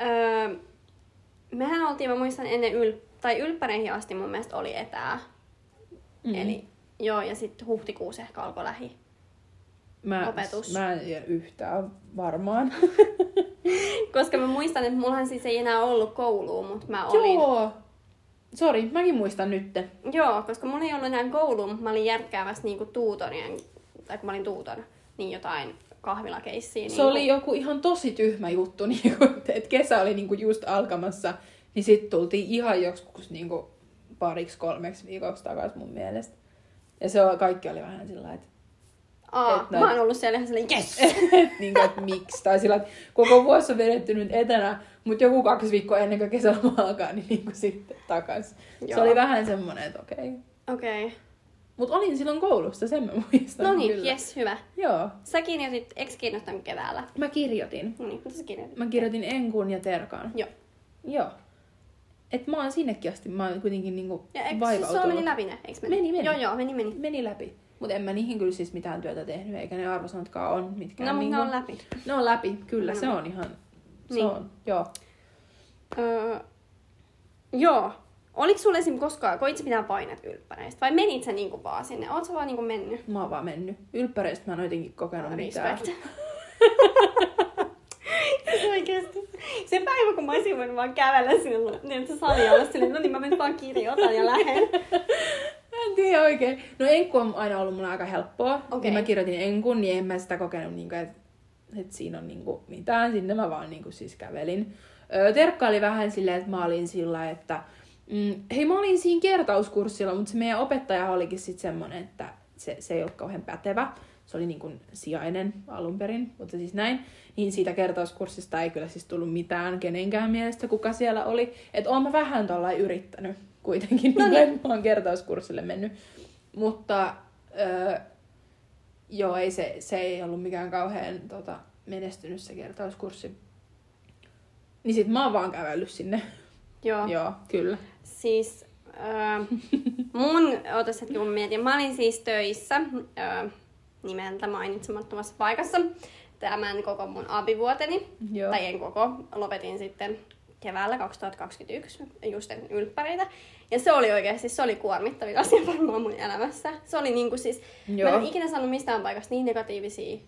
Öö, mehän oltiin, mä muistan ennen yl- tai ylppäreihin asti mun mielestä oli etää. Mm. Eli joo, ja sitten huhtikuussa ehkä alkoi lähi. Mä, Opetus. Mä en tiedä yhtään varmaan. Koska mä muistan, että mullahan siis ei enää ollut koulua, mutta mä olin. Joo. Sori, mäkin muistan nytte. Joo, koska mulla ei ollut enää koulua, mutta mä olin järkkäämässä niinku tuutorien, tai kun mä olin tuutor, niin jotain kahvilakeissiä. Se oli joku ihan tosi tyhmä juttu, niinku, että kesä oli niinku just alkamassa, niin sitten tultiin ihan joskus niinku pariksi kolmeksi viikoksi takaisin mun mielestä. Ja se kaikki oli vähän sillä että Aa, et mä oon ollut siellä ihan sellainen, yes! et, niinku, et miksi. Tai sillä että koko vuosi on vedetty nyt etänä, mutta joku kaksi viikkoa ennen kuin kesäloma alkaa, niin niinku sitten takaisin. Se oli vähän semmonen, että okei. Okay. Okei. Okay. Mutta olin silloin koulussa, sen mä muistan No niin, yes, hyvä. Joo. Sä kirjoitit, eikö kirjoittanut keväällä? Mä kirjoitin. No niin, mitä sä kirjoitit? Mä kirjoitin Enkun ja Terkan. Joo. Joo. Et mä oon sinnekin asti, mä oon kuitenkin niinku Ja eikö siis vaivautunut. sulla meni läpi ne, eikö meni? Meni, meni. Joo, joo, meni, meni. Meni läpi. Mutta en mä niihin kyllä siis mitään työtä tehnyt, eikä ne arvosanatkaan on mitkään. No, mutta niinku... ne on läpi. Ne on läpi, kyllä, se Mm. on ihan... Se Niin. on, joo. Öö, joo. Oliko sulla esim. koskaan, koit sä mitään painet ylppäreistä? Vai menit sä niinku vaan sinne? Oot sä vaan niinku mennyt? Mä oon vaan mennyt. Ylppäreistä mä en jotenkin kokenut mitään. Respect. Se päivä, kun mä olisin voinut vaan kävellä sinne, niin se sali olla silleen, no niin mä menen vaan kirjoitan ja lähden. Mä en tiedä oikein. No enkku on aina ollut mulle aika helppoa. Okay. mä kirjoitin enkun, niin en mä sitä kokenut, niin että et siinä on niinku mitään. Sinne mä vaan niinku siis kävelin. Öö, Terkka oli vähän silleen, että mä olin sillä, että mm, hei mä olin siinä kertauskurssilla, mutta se meidän opettaja olikin sitten semmonen, että se, se ei ollut kauhean pätevä. Se oli niin kuin sijainen alun perin, mutta siis näin. Niin siitä kertauskurssista ei kyllä siis tullut mitään kenenkään mielestä, kuka siellä oli. Että oon mä vähän tuollain yrittänyt kuitenkin, no niin. mä oon kertauskurssille mennyt. Mutta öö, joo, ei se, se ei ollut mikään kauhean tota, menestynyt se kertauskurssi. Niin sit mä oon vaan kävellyt sinne. Joo. Joo, kyllä. Siis öö, mun, ootas hetki kun mä mietin, mä olin siis töissä öö, nimeltä mainitsemattomassa paikassa tämän koko mun abivuoteni. Joo. Tai en koko, lopetin sitten keväällä 2021 just ylppäreitä. Ja se oli oikeasti, se oli kuormittavin asia varmaan mun elämässä. Se oli niinku siis, Joo. mä en ikinä saanut mistään paikasta niin negatiivisia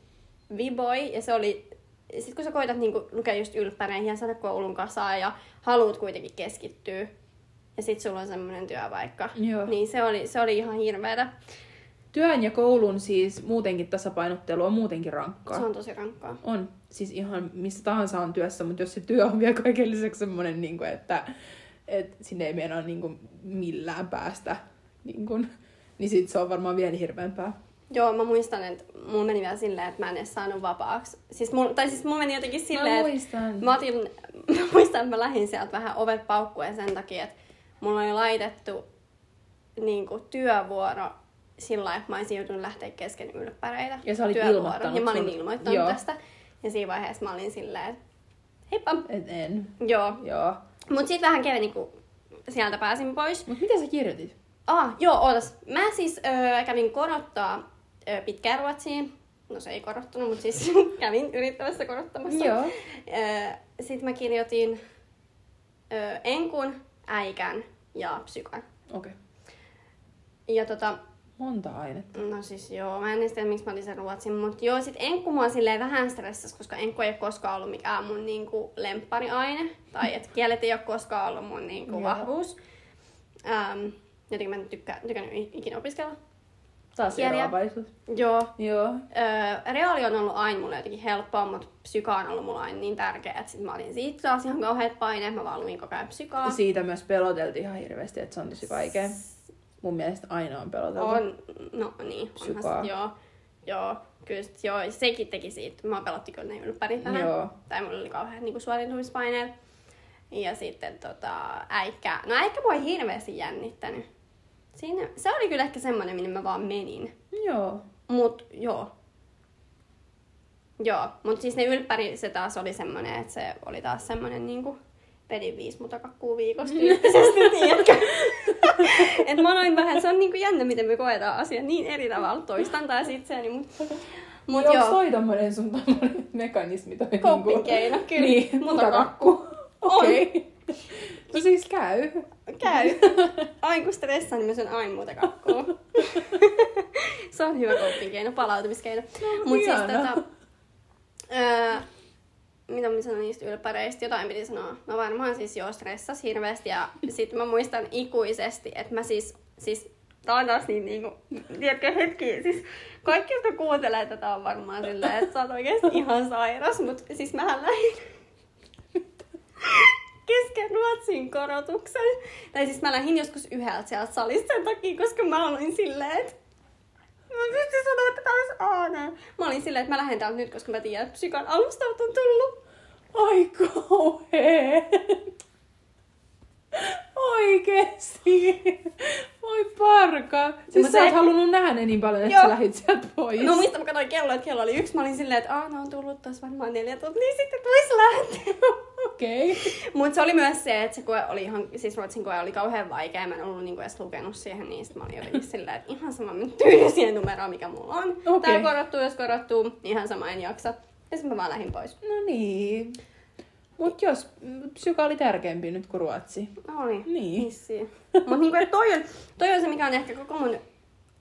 viboja. Ja se oli, sit kun sä koitat niinku lukea just ylppäreihin ja saada koulun kasaan ja haluat kuitenkin keskittyä. Ja sit sulla on semmoinen työpaikka. Joo. Niin se oli, se oli ihan hirveetä. Työn ja koulun siis muutenkin tasapainottelu on muutenkin rankkaa. Se on tosi rankkaa. On. Siis ihan missä tahansa on työssä, mutta jos se työ on vielä kaiken lisäksi semmoinen, niin kuin, että, että sinne ei meinaa niin kuin, millään päästä, niin, kuin, niin sit se on varmaan vielä hirveämpää. Joo, mä muistan, että mulla meni vielä silleen, että mä en edes saanut vapaaksi. Siis mul, tai siis mulla meni jotenkin silleen, että muistan. mä, otin, mä muistan, että mä lähdin sieltä vähän ovet paukkuen sen takia, että mulla oli laitettu niin kuin, työvuoro sillä lailla, että mä olisin joutunut lähteä kesken ylppäreitä. Ja sä olit työvuoron. ilmoittanut Ja mä olin ilmoittanut Joo. tästä. Ja siinä vaiheessa mä olin silleen, että heippa. Et en. Joo. Joo. Mut sit vähän keveni, kun sieltä pääsin pois. Mutta mitä sä kirjoitit? Ah, joo, ootas. Mä siis öö, kävin korottaa öö, pitkään ruotsiin. No se ei korottunut, mutta siis kävin yrittämässä korottamassa. Joo. Öö, Sitten mä kirjoitin öö, enkun, äikän ja psykan. Okei. Okay. Ja tota, Monta ainetta. no siis joo, mä en edes tiedä, miksi mä olin sen ruotsin, mutta joo, sit enkku mua silleen vähän stressas, koska enkku ei ole koskaan ollut mikään mun niinku lemppariaine. Tai että kielet ei ole koskaan ollut mun niinku Joo. vahvuus. Ähm, jotenkin mä en tykkää, tykännyt ikinä opiskella. Taas eroavaisuus. Joo. Joo. Öö, reaali on ollut aina mulle jotenkin helppoa, mutta psyka on ollut mulle aina niin tärkeä, että sit mä olin siitä taas ihan kauheat paineet, mä vaan luin koko ajan psykaa. Siitä myös peloteltiin ihan hirveästi, että se on tosi vaikea. Mun mielestä aina on peloteltu. On, no niin, onhan sit, joo. Joo, kyllä sit, joo, sekin teki siitä. Mä pelotti kyllä ne ylppärit vähän. Joo. Tai mulla oli kauhean niin suoriutumispaineet. Ja sitten tota, äikkä, no äikkä ei hirveästi jännittänyt. Siinä, se oli kyllä ehkä semmonen, minne mä vaan menin. Joo. Mut joo. Joo, mut siis ne ylppäri se taas oli semmonen, että se oli taas semmonen niinku vedin viisi mutakakkuu viikossa tyyppisesti, tiedätkö? Et mä aloin vähän, se on niinku jännä, miten me koetaan asiat niin eri tavalla. Toistan taas itseäni, mut, mut Onko joo. toi tommonen sun tommonen mekanismi? Toi niinku- keino, kyllä. Niin, Mutakakku. Okei. Okay. No siis käy. Käy. Aina kun stressaan, niin mä syön aina muuta kakkua. se on hyvä coping keino, palautumiskeino. No, Mut siis tota, öö, mitä mä sanoin niistä ylppäreistä, jotain piti sanoa. Mä varmaan siis joo stressas hirveästi ja sit mä muistan ikuisesti, että mä siis, siis tää on taas niin niinku, tiedätkö hetki, siis kaikki, jotka kuuntelee tätä on varmaan silleen, että sä oot oikeesti ihan sairas, mut siis mähän lähdin kesken Ruotsin korotuksen. Tai siis mä lähdin joskus yhdeltä sieltä salista sen takia, koska mä olin silleen, että Mä pystyn sanoa, että aina. Mä olin silleen, että mä lähden täältä nyt, koska mä tiedän, että psykan alustaut on tullut. Ai kauhee. Oikeesti. Voi parka. Siis Mut sä oot halunnut nähdä ne niin paljon, että Joo. sä lähit sieltä pois. No muistan, mä katsoin kello, että kello oli yksi. Mä olin silleen, että aah, on tullut taas varmaan neljä tuntia niin sitten tulisi lähteä. Okei. Okay. Mutta se oli myös se, että se koe oli ihan, siis Ruotsin koe oli kauhean vaikea. Mä en ollut niinku edes lukenut siihen, niin sit mä olin jotenkin silleen, että ihan sama, tyydyn siihen numeroon, mikä mulla on. Okei. Tää korottuu, jos korottuu, ihan sama, en jaksa. Ja sitten mä vaan lähdin pois. No niin. Mut jos psyka oli tärkeämpi nyt kuin ruotsi. Oli. Niin. Vissiin. Mut niinku, et toi on, toi on se, mikä on ehkä koko mun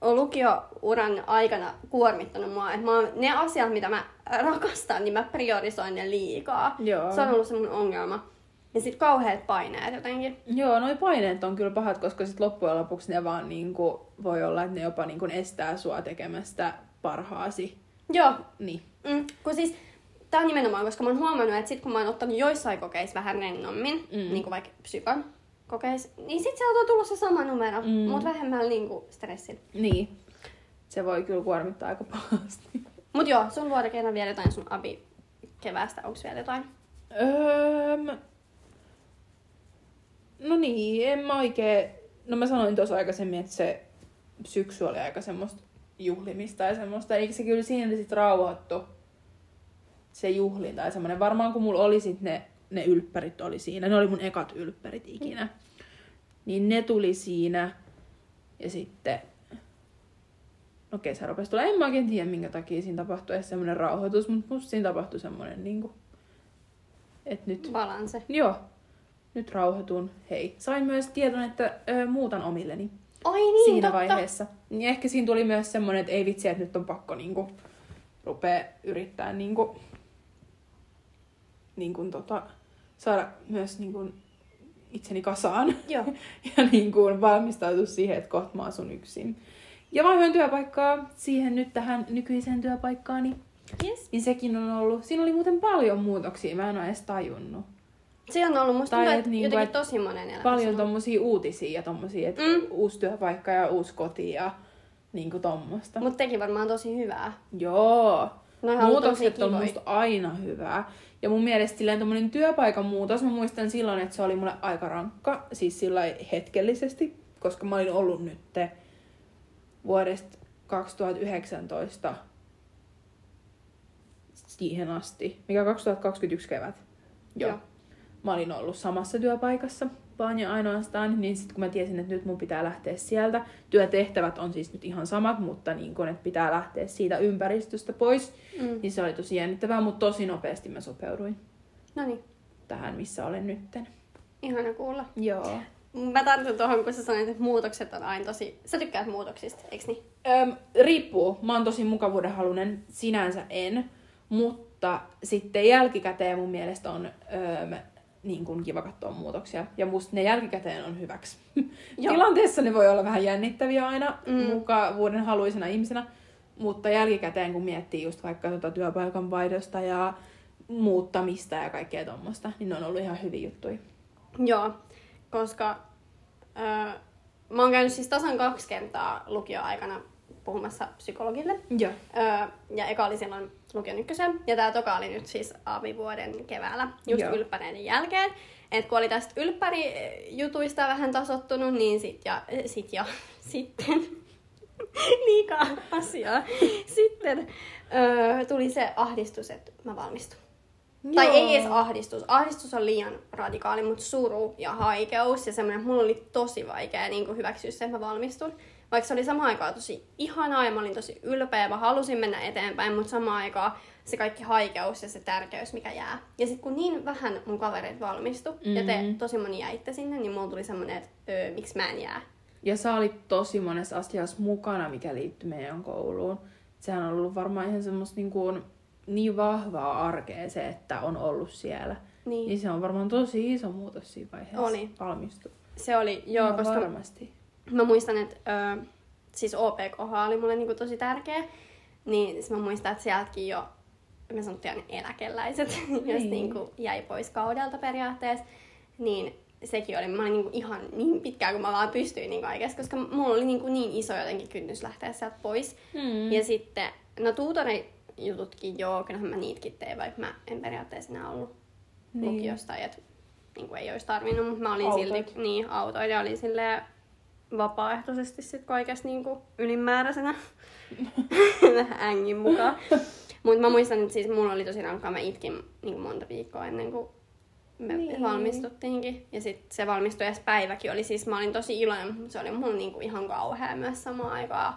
lukiouran aikana kuormittanut mua. Että mä oon, ne asiat, mitä mä rakastan, niin mä priorisoin ne liikaa. Joo. Se on ollut se mun ongelma. Ja sit kauheat paineet jotenkin. Joo, noi paineet on kyllä pahat, koska sit loppujen lopuksi ne vaan niinku, voi olla, että ne jopa niinku estää sua tekemästä parhaasi. Joo, Niin. Mm, kun siis, tää on nimenomaan, koska mä oon huomannut, että sit kun mä oon ottanut joissain kokeissa vähän rennommin, mm. niin kuin vaikka psykan kokeissa, niin sit sieltä on tullut se sama numero, mm. mutta vähemmällä niin kuin stressillä. Niin. Se voi kyllä kuormittaa aika pahasti. Mut joo, sun vuorokerran vielä jotain sun abi keväästä, onks vielä jotain? Öö, no niin, en mä oikein... No mä sanoin tuossa aikaisemmin, että se syksy oli aika semmoista juhlimista ja semmoista. Eikö se kyllä siinä sit rauhoittu se juhlin tai semmoinen. Varmaan kun mulla oli sit ne, ne ylppärit oli siinä. Ne oli mun ekat ylppärit ikinä. Niin ne tuli siinä. Ja sitten... No kesä rupesi tulla. En mä oikein tiedä, minkä takia siinä tapahtui edes semmoinen rauhoitus, mutta musta siinä tapahtui semmoinen niinku... Että nyt Balanse. Joo, nyt rauhoitun. Hei. Sain myös tiedon, että ö, muutan omilleni Ai niin, siinä totta. vaiheessa. Niin ehkä siinä tuli myös semmoinen, että ei vitsi, että nyt on pakko niinku, rupea yrittää niinku, niinku, tota, saada myös niinku, itseni kasaan. Joo. ja niinku, valmistautua siihen, että kohta mä asun yksin. Ja vaihdoin työpaikkaa siihen nyt tähän nykyiseen työpaikkaani. Yes. Niin sekin on ollut, siinä oli muuten paljon muutoksia, mä en ole edes tajunnut. Se on ollut musta Tai et että niinku, jotenkin et tosi monen elämässä. paljon on. tommosia uutisia ja tommosia, että Mm. uusi työpaikka ja uusi koti ja niinku tommosta. Mut teki varmaan tosi hyvää. Joo. Noihan on Muutokset on kivoja. musta aina hyvää. Ja mun mielestä silleen tommonen työpaikan muutos, mä muistan silloin, että se oli mulle aika rankka, siis sillä hetkellisesti, koska mä olin ollut nyt vuodesta 2019 siihen asti, mikä 2021 kevät. Joo. Joo. Mä olin ollut samassa työpaikassa vaan ja ainoastaan, niin sitten kun mä tiesin, että nyt mun pitää lähteä sieltä, työtehtävät on siis nyt ihan samat, mutta niin kun, että pitää lähteä siitä ympäristöstä pois, Mm. niin se oli tosi jännittävää, mutta tosi nopeasti mä sopeuduin No niin, tähän, missä olen nytten. ihana kuulla. Joo. Mä tartun tuohon, kun sä sanoit, että muutokset on aina tosi... Sä tykkäät muutoksista, eiks niin? Öm, riippuu. Mä oon tosi mukavuudenhalunen, sinänsä en. Mutta sitten jälkikäteen mun mielestä on öm, niin kuin kiva katsoa muutoksia. Ja musta ne jälkikäteen on hyväksi. Joo. Tilanteessa ne voi olla vähän jännittäviä aina Mm. mukavuuden haluisena ihmisenä. Mutta jälkikäteen, kun miettii just vaikka tuota työpaikan vaihdosta ja muuttamista ja kaikkea tuommoista, niin ne on ollut ihan hyviä juttuja. Joo, koska öö, mä oon käynyt siis tasan kaksi kertaa lukioaikana puhumassa psykologille. Joo. Öö, ja eka oli silloin lukion ykkösen. Ja tää toka oli nyt siis aavivuoden keväällä, just Joo. ylppäreiden jälkeen. Et kun oli tästä ylppärijutuista vähän tasottunut, niin sit ja, sit ja sitten liikaa asiaa. Sitten öö, tuli se ahdistus, että mä valmistun. Tai Joo. ei edes ahdistus. Ahdistus on liian radikaali, mutta suru ja haikeus ja semmoinen, mulla oli tosi vaikea niin hyväksyä se, että mä valmistun. Vaikka se oli samaan aikaan tosi ihanaa ja mä olin tosi ylpeä, mä halusin mennä eteenpäin, mutta samaan aikaan se kaikki haikeus ja se tärkeys, mikä jää. Ja sitten kun niin vähän mun kavereet valmistu mm-hmm. ja te tosi moni jäitte sinne, niin mulla tuli semmoinen, että öö, miksi mä en jää. Ja sä olit tosi monessa asiassa mukana, mikä liittyy meidän kouluun. Sehän on ollut varmaan ihan semmoista niin, kuin, niin vahvaa arkea se, että on ollut siellä. Niin. Niin se on varmaan tosi iso muutos siinä vaiheessa. Oli. Valmistu. Se oli, joo, Ihan koska varmasti. Mä muistan, että ö, siis OPKH oli mulle niinku tosi tärkeä. Niin siis mä muistan, että sieltäkin jo, me sanottiin aina eläkeläiset, jos Niin. niinku jäi pois kaudelta periaatteessa. Niin sekin oli, mä olin niinku ihan niin pitkään kuin mä vaan pystyin niin kaikessa, koska mulla oli niinku niin iso jotenkin kynnys lähteä sieltä pois. Mm. Ja sitten, no tuutorijututkin joo, kyllähän mä niitäkin tein, vaikka mä en periaatteessa enää ollut Niin. lukiosta, että niin kuin ei olisi tarvinnut, mutta mä olin Autoit. silti niin, autoin ja olin silleen vapaaehtoisesti sit kaikessa niin kuin ylimääräisenä ängin mukaan. Mutta mä muistan, että siis mulla oli tosi rankkaa, mä itkin niin kuin monta viikkoa ennen kuin me Niin. valmistuttiinkin. Ja sitten se valmistujaispäiväkin oli siis, mä olin tosi iloinen, mutta se oli mulla niin kuin ihan kauhea myös samaan aikaan.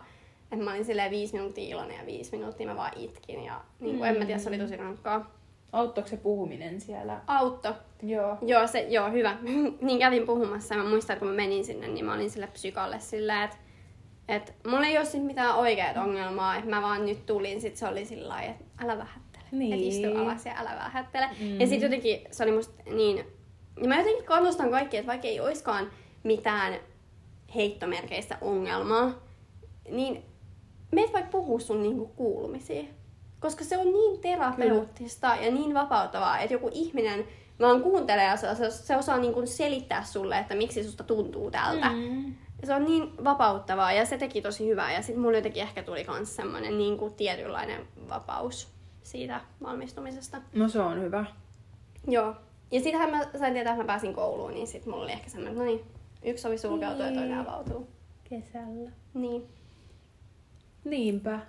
Että mä olin silleen viisi minuuttia iloinen ja viisi minuuttia mä vaan itkin. Ja niin kuin, en mä tiedä, se oli tosi rankkaa. Auttoiko se puhuminen siellä? Autto. Joo. Joo, se, joo, hyvä. niin kävin puhumassa ja mä muistan, että kun mä menin sinne, niin mä olin sille psykalle silleen, että Et mulla ei ole sit mitään oikeat ongelmaa, että mä vaan nyt tulin, sit se oli sillä lailla, että älä vähättele. Niin. Et istu alas ja älä vähättele. Mm. Ja sit jotenkin se oli musta niin... Ja mä jotenkin kannustan kaikkia, että vaikka ei oiskaan mitään heittomerkeistä ongelmaa, niin meet vaikka puhua sun niinku kuulumisiin. Koska se on niin terapeuttista ja niin vapauttavaa, että joku ihminen vaan kuuntelee ja se, se osaa niinku selittää sulle, että miksi susta tuntuu tältä. Mm. Se on niin vapauttavaa ja se teki tosi hyvää. Ja sitten mulla jotenkin ehkä tuli myös semmoinen niin kuin tietynlainen vapaus siitä valmistumisesta. No se on hyvä. Joo. Ja sittenhän mä sain tietää, että mä pääsin kouluun, niin sitten mulla oli ehkä semmoinen, no niin, yksi ovi sulkeutuu ja toinen avautuu. Kesällä. Niin. Niinpä.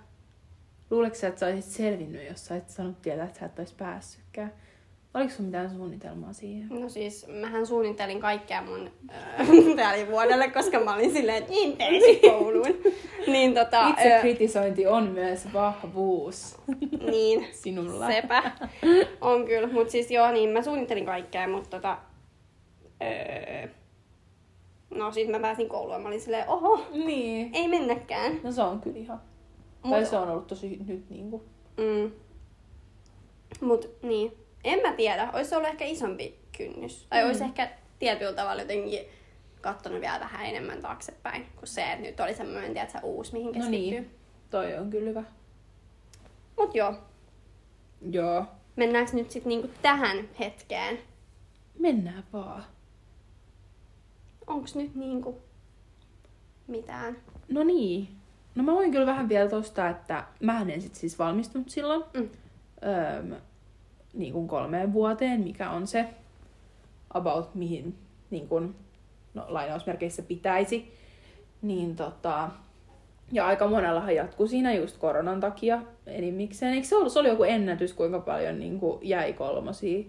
Luuletko sä, että sä olisit selvinnyt, jos sä et sanonut tietää, että sä et olisi päässytkään? Oliko sun mitään suunnitelmaa siihen? No siis, mähän suunnittelin kaikkea mun äh, vuodelle, koska mä olin silleen, että en pääse kouluun. niin tota... Itse kritisointi on myös vahvuus niin. sinulla. Sepä. On kyllä. Mut siis joo, niin mä suunnittelin kaikkea, mutta tota... Öö, no sit mä pääsin kouluun ja mä olin silleen, oho, Niin. ei mennäkään. No se on kyllä ihan. Mut- Tai se on ollut tosi nyt niinku. Mm. Mut niin, en mä tiedä. Olisi ollut ehkä isompi kynnys. Tai Mm. olisi ehkä tietyllä tavalla jotenkin kattonut vielä vähän enemmän taaksepäin, kuin se, että nyt oli semmoinen, tiedätkö, uusi, mihin No keskittyy. niin. Toi on kyllä hyvä. Mut joo, Joo. mennäänkö nyt sitten niinku tähän hetkeen? Mennään vaan. Onks nyt niinku mitään? No niin. No mä voin kyllä vähän vielä tosta, että mä en sit siis valmistunut silloin. Mm. Öm, niin kuin kolmeen vuoteen, mikä on se about mihin niin kuin, no, lainausmerkeissä pitäisi. Niin tota, ja aika monellahan jatkuu siinä just koronan takia enimmikseen. Eikö se ollut, se oli joku ennätys, kuinka paljon niin kuin jäi kolmosia?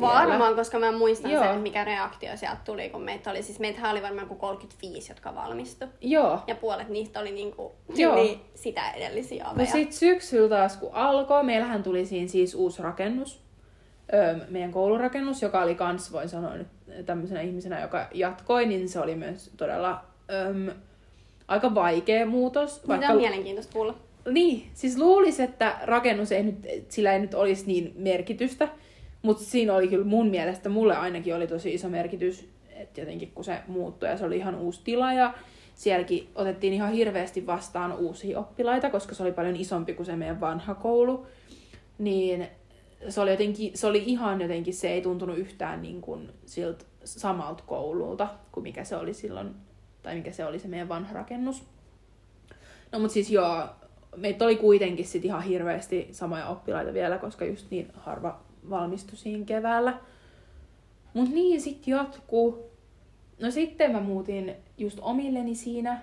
Varmaan, koska mä muistan Joo. sen, mikä reaktio sieltä tuli, kun meitä oli, siis meitä oli varmaan kuin 35, jotka valmistu. Joo. Ja puolet niistä oli niinku Joo. tyyli sitä edellisiä No aveja. sit syksyllä taas kun alkoi, meillähän tuli siinä siis uusi rakennus, öö, meidän koulurakennus, joka oli kans, voin sanoa nyt tämmöisenä ihmisenä, joka jatkoi, niin se oli myös todella öö, aika vaikea muutos. Mitä on mielenkiintoista kuulla. Niin, siis luulisi, että rakennus ei nyt, sillä ei nyt olisi niin merkitystä, mutta siinä oli kyllä mun mielestä, mulle ainakin oli tosi iso merkitys, että jotenkin kun se muuttui ja se oli ihan uusi tila ja sielläkin otettiin ihan hirveästi vastaan uusia oppilaita, koska se oli paljon isompi kuin se meidän vanha koulu, niin se oli, jotenkin, se oli ihan jotenkin, se ei tuntunut yhtään niin kuin siltä samalta koululta kuin mikä se oli silloin, tai mikä se oli se meidän vanha rakennus. No mut siis joo, meitä oli kuitenkin sit ihan hirveästi samoja oppilaita vielä, koska just niin harva valmistui siinä keväällä. Mut niin, sit jatkuu. No sitten mä muutin just omilleni siinä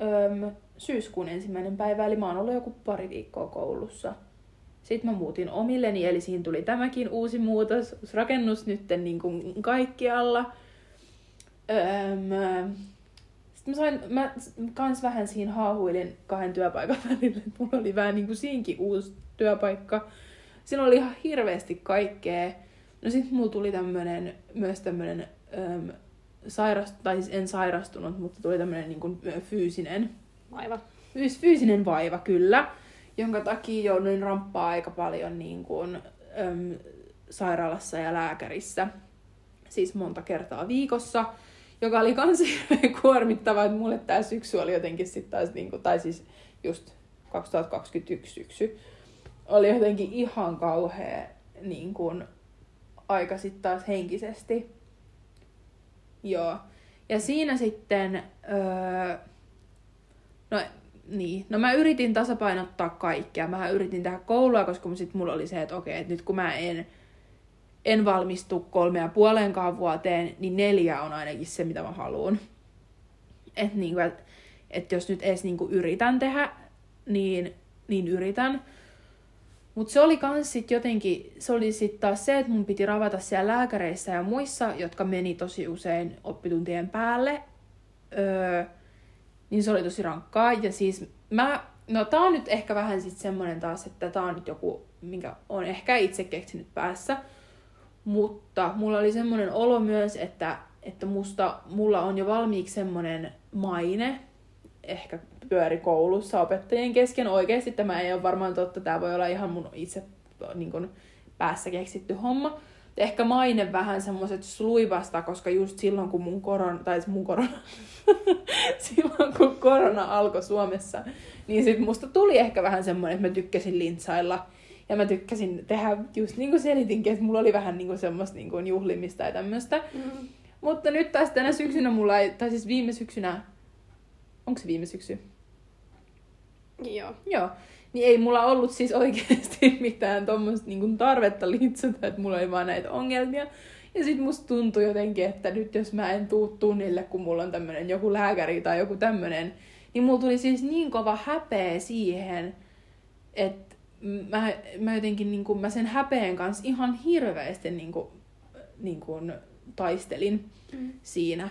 öm, syyskuun ensimmäinen päivä, eli mä oon ollut joku pari viikkoa koulussa. Sitten mä muutin omilleni, eli siinä tuli tämäkin uusi muutos, uusi rakennus nytten niin kuin kaikkialla. Öm, sitten mä sain, mä kans vähän siinä haahuilin kahden työpaikan välillä, että mulla oli vähän niin kuin siinkin uusi työpaikka. Siinä oli ihan hirveästi kaikkea. No sitten mulla tuli tämmönen, myös tämmönen öm, sairast, tai siis en sairastunut, mutta tuli tämmönen niin kuin fyysinen, Aivan. fyys, fyysinen vaiva kyllä, jonka takia jouduin ramppaa aika paljon niin kuin, öm, sairaalassa ja lääkärissä. Siis monta kertaa viikossa joka oli kans kuormittava, että mulle tää syksy oli jotenkin sitten taas, niinku, tai siis just 2021 syksy, oli jotenkin ihan kauhea niin kuin, aika sitten taas henkisesti. Joo. Ja siinä sitten, öö, no niin, no mä yritin tasapainottaa kaikkea. Mä yritin tehdä koulua, koska sit mulla oli se, että okei, että nyt kun mä en en valmistu kolme ja puolenkaan vuoteen, niin neljä on ainakin se, mitä mä haluan. Että niinku, et, et jos nyt edes niinku yritän tehdä, niin, niin yritän. Mutta se oli kans sit jotenkin, se oli sit taas se, että mun piti ravata siellä lääkäreissä ja muissa, jotka meni tosi usein oppituntien päälle. Öö, niin se oli tosi rankkaa. Ja siis mä, no tää on nyt ehkä vähän sit semmonen taas, että tää on nyt joku, minkä on ehkä itse keksinyt päässä. Mutta mulla oli semmoinen olo myös, että, että musta, mulla on jo valmiiksi semmoinen maine ehkä pyöri koulussa opettajien kesken. Oikeasti tämä ei ole varmaan totta, tämä voi olla ihan mun itse niin kuin, päässä keksitty homma. Ehkä maine vähän semmoiset sluivasta, koska just silloin kun mun korona, tai mun korona, silloin kun korona alkoi Suomessa, niin sit musta tuli ehkä vähän semmoinen, että mä tykkäsin lintsailla. Ja mä tykkäsin tehdä just niin kuin selitinkin, että mulla oli vähän niin kuin semmoista niin kuin juhlimista ja tämmöistä. Mm. Mutta nyt taas tänä syksynä mulla ei, tai siis viime syksynä, onko se viime syksy? Joo. Joo. Niin ei mulla ollut siis oikeasti mitään tuommoista niin tarvetta liitsata, että mulla oli vaan näitä ongelmia. Ja sit musta tuntui jotenkin, että nyt jos mä en tuu tunnille, kun mulla on tämmönen joku lääkäri tai joku tämmönen, niin mulla tuli siis niin kova häpeä siihen, että mä, mä jotenkin niin kuin, mä sen häpeen kanssa ihan hirveästi niin kuin, niin kuin, taistelin mm. siinä.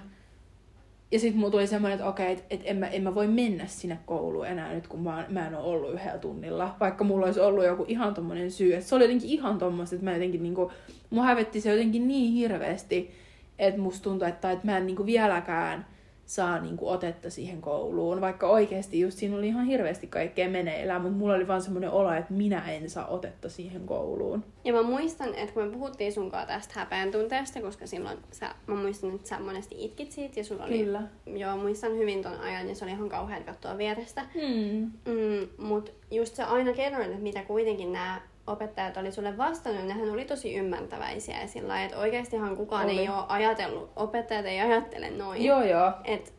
Ja sitten mulla tuli semmoinen, että okei, että et en, mä, en mä voi mennä sinne kouluun enää nyt, kun mä, mä en ole ollut yhdellä tunnilla. Vaikka mulla olisi ollut joku ihan tommonen syy. Että se oli jotenkin ihan tommoista, että mä jotenkin niinku, mua hävetti se jotenkin niin hirveästi, että musta tuntui, että, että mä en niinku vieläkään saa niinku otetta siihen kouluun, vaikka oikeasti just siinä oli ihan hirveästi kaikkea meneillään, mutta mulla oli vaan semmoinen olo, että minä en saa otetta siihen kouluun. Ja mä muistan, että kun me puhuttiin sunkaan tästä häpeän tunteesta, koska silloin sä, mä muistan, että sä monesti itkit siitä ja sulla oli... Kyllä. Joo, muistan hyvin ton ajan ja se oli ihan kauhean katsoa vierestä. Hmm. Mm, mut just se aina kerroin, että mitä kuitenkin nämä opettajat oli sulle vastannut, nehän oli tosi ymmärtäväisiä ja sillä että oikeastihan kukaan oli. ei ole ajatellut, opettajat ei ajattele noin. Joo, joo. Et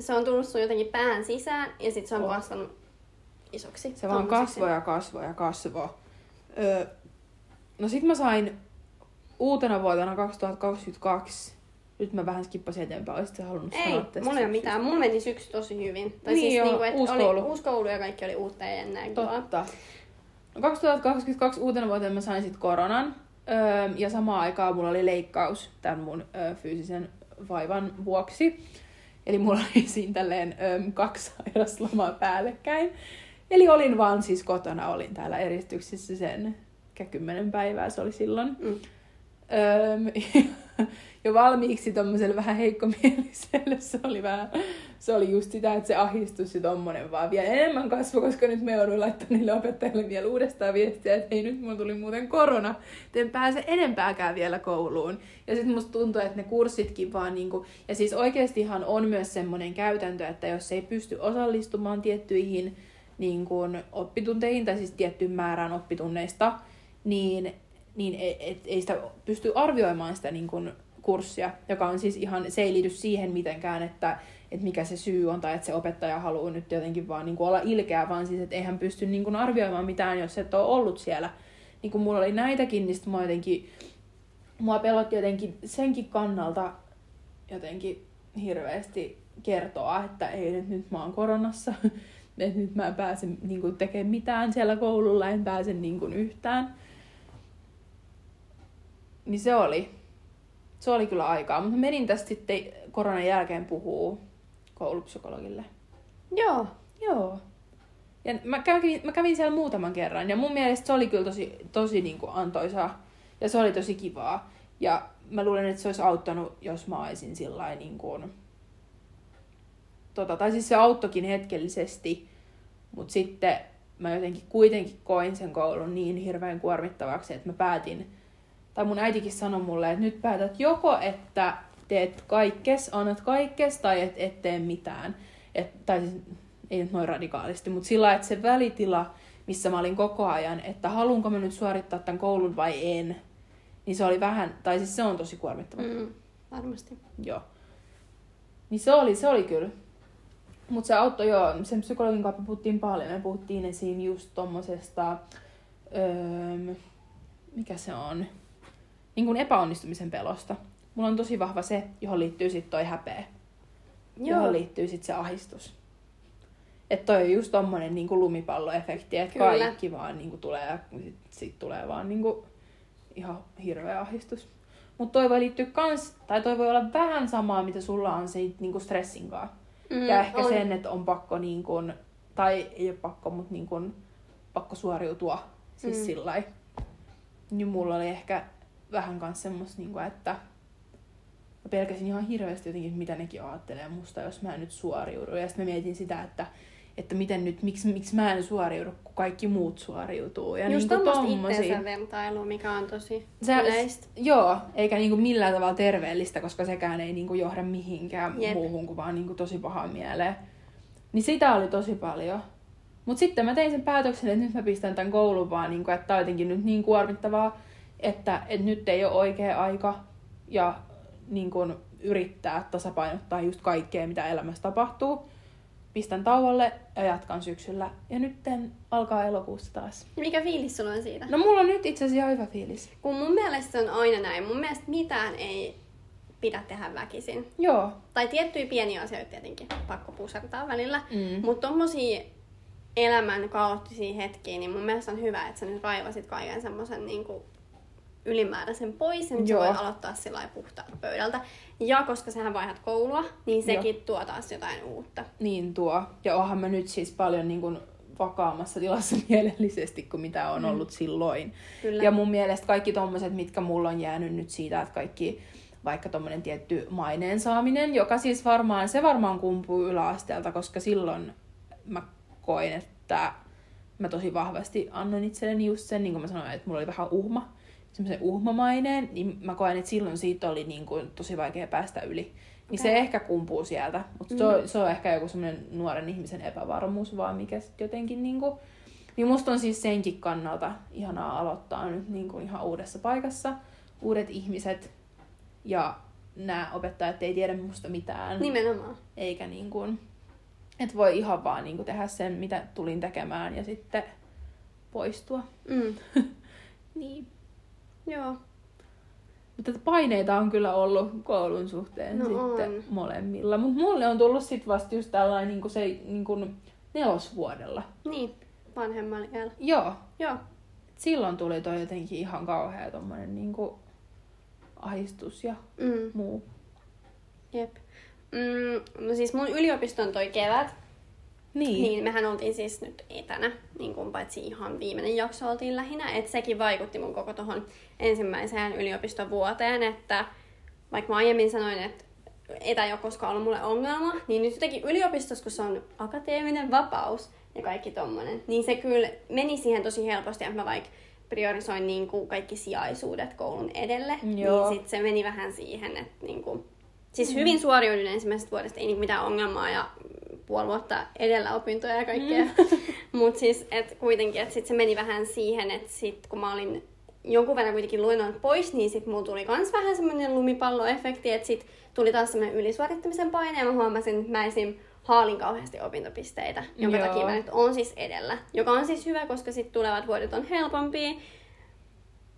se on tullut sun jotenkin pään sisään ja sitten se on oh. kasvanut isoksi. Se vaan kasvoi ja kasvoi ja kasvoi. Öö, no sit mä sain uutena vuotena 2022 nyt mä vähän skippasin eteenpäin, olisit halunnut ei, sanoa tästä mulla ei ole mitään. Mun meni syksy tosi hyvin. Tai Niin siis joo, niinku, että uusi oli koulu. uusi koulu ja kaikki oli uutta ja jännää kivaa. Totta. No 2022 uutena vuotena mä sain sitten koronan. Öö, ja samaan aikaan mulla oli leikkaus tämän mun öö, fyysisen vaivan vuoksi. Eli mulla oli siinä tälleen öö, kaksi sairaslomaa päällekkäin. Eli olin vaan siis kotona, olin täällä eristyksissä sen kymmenen päivää se oli silloin. Mm. Öö, jo valmiiksi tommoselle vähän heikkomieliselle se oli vähän, se oli just sitä, että se ahdistus ja tommonen vaan vielä enemmän kasvoi, koska nyt me jouduin laittamaan niille opettajille vielä uudestaan viestiä, että hei nyt mulla tuli muuten korona, en pääse enempääkään vielä kouluun. Ja sitten musta tuntuu, että ne kurssitkin vaan niinku, ja siis oikeastihan on myös semmoinen käytäntö, että jos ei pysty osallistumaan tiettyihin niin kuin oppitunteihin tai siis tiettyyn määrään oppitunneista, niin, niin ei, et, ei sitä pysty arvioimaan sitä niin kuin kurssia, joka on siis ihan, se ei liity siihen mitenkään, että, että mikä se syy on tai että se opettaja haluaa nyt jotenkin vaan niin kuin olla ilkeä, vaan siis, että eihän pysty niin kuin arvioimaan mitään, jos et ole ollut siellä. Niin kuin mulla oli näitäkin, niin sitten mua jotenkin, mua pelotti jotenkin senkin kannalta jotenkin hirveästi kertoa, että ei nyt, nyt mä oon koronassa, että nyt mä en pääse niin kuin, tekemään mitään siellä koululla, en pääse niin kuin, yhtään. Niin se oli, se oli kyllä aikaa, mutta menin tästä sitten koronan jälkeen puhuu koulupsykologille. Joo. Joo. Ja mä kävin, mä kävin siellä muutaman kerran ja mun mielestä se oli kyllä tosi, tosi niin kuin antoisaa ja se oli tosi kivaa. Ja mä luulen, että se olisi auttanut, jos mä olisin sillä niin kuin, tota, tai siis se auttokin hetkellisesti, mutta sitten mä jotenkin kuitenkin koin sen koulun niin hirveän kuormittavaksi, että mä päätin, tai mun äitikin sanoi mulle, että nyt päätät joko, että teet kaikkes, annat kaikkes, tai et, et tee mitään. Et, tai siis, ei nyt noin radikaalisti, mutta sillä että se välitila, missä mä olin koko ajan, että haluanko mä nyt suorittaa tämän koulun vai en, niin se oli vähän, tai siis se on tosi kuormittava. Mm, varmasti. Joo. Niin se oli, se oli kyllä. Mutta se auttoi joo, sen psykologin kanssa puhuttiin paljon. Me puhuttiin esim. just tommosesta, öö, mikä se on, niin kuin epäonnistumisen pelosta. Mulla on tosi vahva se, johon liittyy sitten toi häpeä. Joo. Johon liittyy sitten se ahistus. Että toi on just tommonen niin kuin lumipalloefekti, että kaikki vaan niin kuin tulee ja sit, sit tulee vaan niin kuin ihan hirveä ahdistus. Mutta toi voi liittyä kans, tai toi voi olla vähän samaa, mitä sulla on se niin kuin stressin kanssa. Mm, ja ehkä on. sen, että on pakko niin kuin, tai ei ole pakko, mutta niin kuin, pakko suoriutua. Siis Mm. sillä. Niin mulla oli ehkä vähän kans semmos, niin kuin, että mä pelkäsin ihan hirveästi jotenkin, mitä nekin ajattelee musta, jos mä en nyt suoriudu. Ja sitten mä mietin sitä, että, että miten nyt, miksi, miksi mä en suoriudu, kun kaikki muut suoriutuu. Ja Just tommoista tommosia. itsensä vertailu, mikä on tosi Se, yleistä. joo, eikä niinku millään tavalla terveellistä, koska sekään ei niinku johda mihinkään Jep. Muuhun kuin vaan niinku tosi pahaan mieleen. Niin sitä oli tosi paljon. Mutta sitten mä tein sen päätöksen, että nyt mä pistän tämän koulun vaan, niinku, että tää on jotenkin nyt niin kuormittavaa, että, että nyt ei ole oikea aika ja niin kun, yrittää tasapainottaa just kaikkea, mitä elämässä tapahtuu. Pistän tauolle ja jatkan syksyllä. Ja nyt alkaa elokuussa taas. Mikä fiilis sulla on siitä? No mulla on nyt itse asiassa hyvä fiilis. Kun mun mielestä se on aina näin. Mun mielestä mitään ei pidä tehdä väkisin. Joo, Tai tiettyjä pieniä asioita tietenkin pakko pusertaa välillä. Mm. Mutta tommosia elämän kaoottisia hetkiä, niin mun mielestä on hyvä, että sä nyt raivasit kaiken semmoisen niin ylimääräisen pois, ja nyt sä Joo. voit aloittaa sillä puhtaalta pöydältä. Ja koska sähän vaihdat koulua, niin sekin Joo. tuo taas jotain uutta. Niin tuo. Ja onhan mä nyt siis paljon niin kuin vakaammassa tilassa mielellisesti kuin mitä on ollut silloin. Kyllä. Ja mun mielestä kaikki tommoset, mitkä mulla on jäänyt nyt siitä, että kaikki vaikka tommonen tietty maineen saaminen, joka siis varmaan, se varmaan kumpuu yläasteelta, koska silloin mä koin, että mä tosi vahvasti annoin itselleni just sen, niin kuin mä sanoin, että mulla oli vähän uhma, semmoisen uhmamaineen, niin mä koen, että silloin siitä oli niin kuin tosi vaikea päästä yli. Niin se Okei. ehkä kumpuu sieltä, mutta se, on, se on ehkä joku semmoinen nuoren ihmisen epävarmuus vaan, mikä sitten jotenkin niinku... Niin musta on siis senkin kannalta ihanaa aloittaa nyt niinku ihan uudessa paikassa, uudet ihmiset ja nämä opettajat ei tiedä musta mitään, Nimenomaan. eikä niinku, että voi ihan vaan niinku tehdä sen, mitä tulin tekemään ja sitten poistua. Mm. Niin. Joo. Mutta paineita on kyllä ollut koulun suhteen No sitten on. molemmilla. Mutta mulle on tullut sitten vasta just tällainen niin se niin kuin nelosvuodella. Niin, vanhemmalla iällä. Joo. Joo. Silloin tuli toi jotenkin ihan kauhea tommonen niin kuin ahistus ja Mm. muu. Jep. Mm, no siis mun yliopiston toi kevät, Niin. niin mehän oltiin siis nyt etänä, niin kuin paitsi ihan viimeinen jakso oltiin lähinnä, että sekin vaikutti mun koko tohon ensimmäiseen yliopiston vuoteen, että vaikka mä aiemmin sanoin, että etä ei ole koskaan ollut mulle ongelma, niin nyt jotenkin yliopistossa, kun se on akateeminen vapaus ja kaikki tommonen, niin se kyllä meni siihen tosi helposti, että mä vaikka priorisoin niin kuin kaikki sijaisuudet koulun edelle, Joo. niin sit se meni vähän siihen, että niin kuin, siis hyvin suoriuduin ensimmäisestä vuodesta, ei niin mitään ongelmaa ja puoli vuotta edellä opintoja ja kaikkea. Mm. Mutta siis et kuitenkin, että sit se meni vähän siihen, että sit kun mä olin jonkun verran kuitenkin luennoinut pois, niin sit mulla tuli kans vähän semmoinen lumipalloefekti, että sit tuli taas semmoinen ylisuorittamisen paine ja mä huomasin, että mä esim. haalin kauheasti opintopisteitä, jonka Joo. takia mä nyt on siis edellä. Joka on siis hyvä, koska sit tulevat vuodet on helpompia.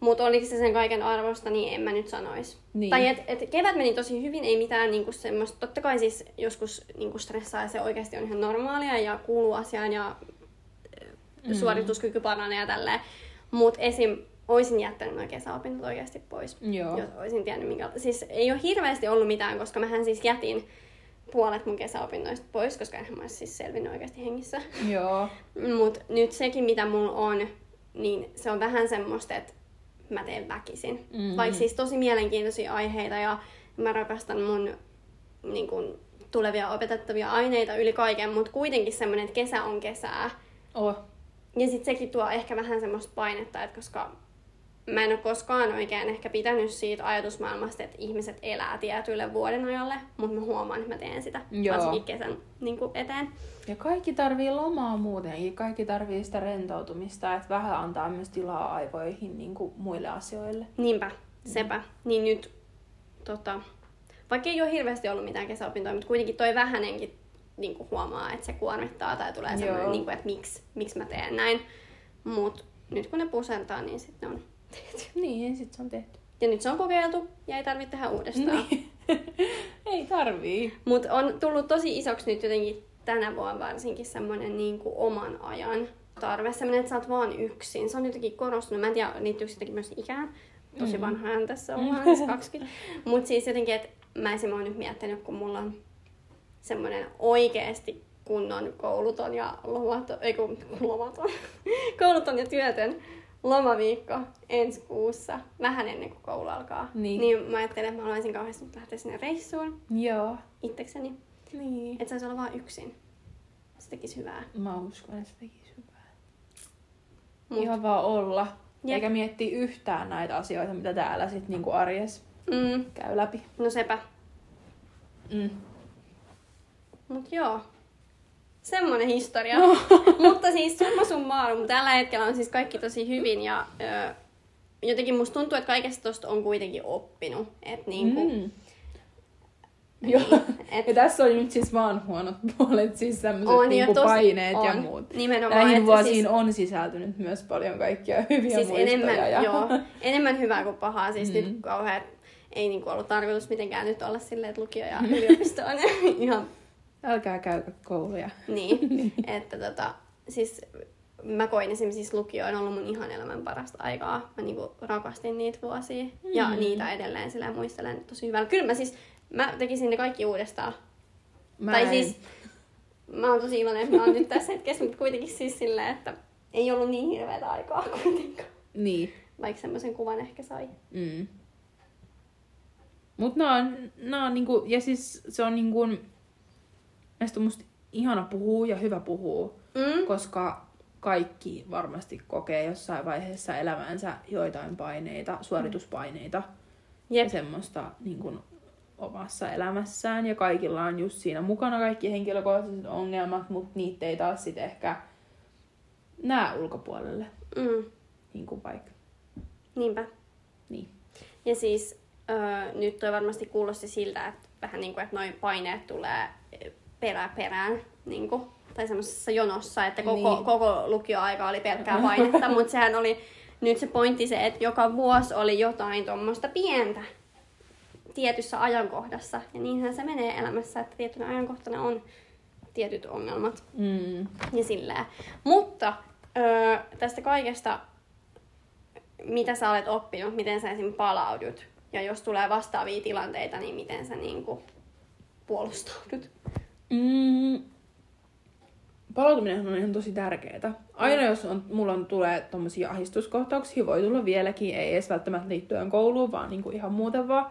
Mutta oliko se sen kaiken arvosta, niin en mä nyt sanois. Niin. Tai et, et kevät meni tosi hyvin, ei mitään niinku semmoista, totta kai siis joskus niinku stressaa ja se oikeasti on ihan normaalia ja kuuluu asiaan ja mm. suorituskyky paranee ja tälleen. Mutta esim. oisin jättänyt nuo kesäopinnot oikeasti pois, Joo. jos olisin tiennyt minkä... Siis ei ole hirveästi ollut mitään, koska mähän siis jätin puolet mun kesäopinnoista pois, koska enhän mä siis selvinnyt oikeasti hengissä. Joo. Mutta nyt sekin, mitä mulla on, niin se on vähän semmoista, että mä teen väkisin. Mhm. Mm-hmm. Vaikka siis tosi mielenkiintoisia aiheita ja mä rakastan mun niin kun, tulevia opetettavia aineita yli kaiken, mutta kuitenkin semmoinen, että kesä on kesää. Oh. Ja sitten sekin tuo ehkä vähän semmoista painetta, että koska mä en ole koskaan oikein ehkä pitänyt siitä ajatusmaailmasta, että ihmiset elää tietylle vuoden ajalle, mutta mä huomaan, että mä teen sitä Joo. varsinkin kesän niin kuin eteen. Ja kaikki tarvii lomaa muutenkin. Kaikki tarvii sitä rentoutumista, että vähän antaa myös tilaa aivoihin niin kuin muille asioille. Niinpä, sepä. Niin nyt, tota, vaikka ei ole hirveästi ollut mitään kesäopintoja, mutta kuitenkin toi vähänenkin niin kuin huomaa, että se kuormittaa tai tulee semmoinen, Joo. niin kuin, että miksi, miksi mä teen näin. Mutta nyt kun ne pusertaa, niin sitten on tehty. Niin, sit se on tehty. Ja nyt se on kokeiltu ja ei tarvitse tehdä uudestaan. Niin. Ei tarvii. Mutta on tullut tosi isoksi nyt jotenkin tänä vuonna varsinkin semmoinen niin kuin oman ajan tarve, semmoinen, että sä oot vaan yksin. Se on jotenkin korostunut. Mä en tiedä, liittyykö sitäkin myös ikään. Tosi Mm. vanhaan tässä ollaan, siis 20. Mutta siis jotenkin, että mä esim. oon nyt miettinyt, kun mulla on semmoinen oikeasti kunnon kouluton ja lomaton, ei kun lomaton, kouluton ja työtön lomaviikko ensi kuussa, vähän ennen kuin koulu alkaa. Niin. niin mä ajattelin, että mä haluaisin kauheasti nyt lähteä sinne reissuun Joo. itsekseni. Niin. Että saisi olla vaan yksin. Se tekisi hyvää. Mä uskon, että se tekisi hyvää. Mut- Ihan vaan olla. Jep. Eikä miettiä yhtään näitä asioita, mitä täällä sit niinku arjes Mm, käy läpi. no sepä. Mm. Mut joo. Semmonen historia. Mutta siis summa summarum, tällä hetkellä on siis kaikki tosi hyvin ja ö, jotenkin musta tuntuu, että kaikesta tosta on kuitenkin oppinut. Et niinku, mm. Mm. Joo. et, Ja tässä on nyt siis vaan huonot puolet, siis tämmöiset On, ja niinku tosi- paineet ja on. muut. Nimenomaan, Näihin vuosiin siis- on sisältynyt myös paljon kaikkia hyviä siis muistoja. enemmän, ja... joo, enemmän hyvää kuin pahaa. Siis Mm. mm. nyt kauhean, ei niinku ollut tarkoitus mitenkään nyt olla silleen, että lukio ja yliopisto on ihan Älkää käykö kouluja. Niin, että tota, siis mä koin esimerkiksi siis lukio on ollut mun ihan elämän parasta aikaa. Mä niinku rakastin niitä vuosia mm. ja niitä edelleen sillä muistelen tosi hyvällä. Kyllä mä siis, mä tekisin ne kaikki uudestaan. Mä tai en- siis, mä oon tosi iloinen, että mä oon nyt tässä hetkessä, mutta kuitenkin siis silleen, että ei ollut niin hirveätä aikaa kuitenkaan. Niin. Vaikka semmoisen kuvan ehkä sai. Mm. Mut nää on niinku, ja siis se on niinku, näistä on musta ihana puhua ja hyvä puhua, Mm. koska kaikki varmasti kokee jossain vaiheessa elämänsä joitain paineita, suorituspaineita ja Jep. semmoista niin kuin, omassa elämässään. Ja kaikilla on just siinä mukana kaikki henkilökohtaiset ongelmat, mutta niitä ei taas sit ehkä näe ulkopuolelle, Mm. niin kuin vaikka. Niinpä. Niin. Ja siis öö, nyt toi varmasti kuulosti siltä, että vähän niin kuin, että noin paineet tulee perä perään, niin kuin, tai semmoisessa jonossa, että koko, Niin. koko lukioaika oli pelkkää painetta, mutta sehän oli nyt se pointti se, että joka vuosi oli jotain tuommoista pientä tietyssä ajankohdassa. Ja niinhän se menee elämässä, että tietynä ajankohtana on tietyt ongelmat Mm. ja sillä. Mutta öö, tästä kaikesta, mitä sä olet oppinut, miten sä esim. palaudut, ja jos tulee vastaavia tilanteita, niin miten sä niinku puolustaudut? Mm. Palautuminen on ihan tosi tärkeää. Aina jos on, mulla on, tulee tommosia ahdistuskohtauksia, voi tulla vieläkin, ei edes välttämättä liittyen kouluun, vaan niinku ihan muuten vaan.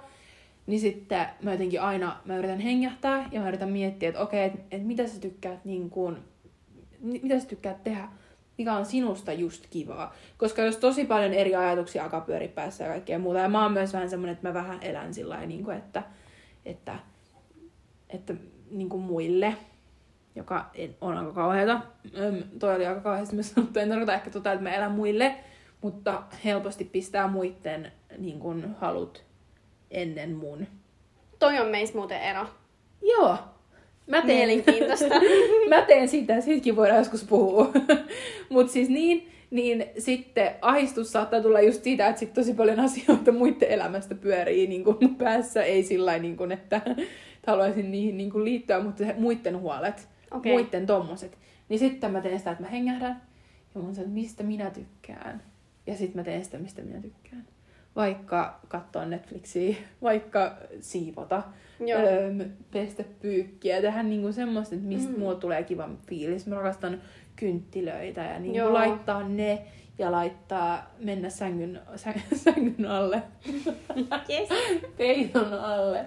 Niin sitten mä jotenkin aina, mä yritän hengähtää ja mä yritän miettiä, että okei, että et mitä sä tykkäät niin kuin, mitä sä tykkäät tehdä, mikä on sinusta just kivaa. Koska jos tosi paljon eri ajatuksia alkaa pyöriä päässä ja kaikkea muuta, ja mä oon myös vähän semmonen, että mä vähän elän sillä lailla, niin kuin, että, että, että niin kuin muille, joka on aika kauheata. Öm, toi oli aika kauheasti myös sanottu. En tarkoita ehkä tota, että mä elän muille, mutta helposti pistää muiden niin kuin, halut ennen mun. Toi on meistä muuten ero. Joo. Mä teen, Mielenkiintoista. mä teen sitä, siitäkin voidaan joskus puhua. Mutta siis niin, niin sitten ahistus saattaa tulla just siitä, että sit tosi paljon asioita muiden elämästä pyörii niin kuin mun päässä. Ei sillä niin kuin, että, haluaisin niihin niin kuin liittyä, mutta se muiden huolet, Okei. muiden tommoset. Niin sitten mä teen sitä, että mä hengähdän ja mä sanon, että mistä minä tykkään. Ja sitten mä teen sitä, mistä minä tykkään. Vaikka katsoa Netflixiä, vaikka siivota, öö, pestä pyykkiä, tehdä niinku semmoista, että mistä mm. mulla tulee kiva fiilis. Mä rakastan kynttilöitä ja niinku Joo. laittaa ne ja laittaa, mennä sängyn, sä, sängyn alle, Yes. peiton alle.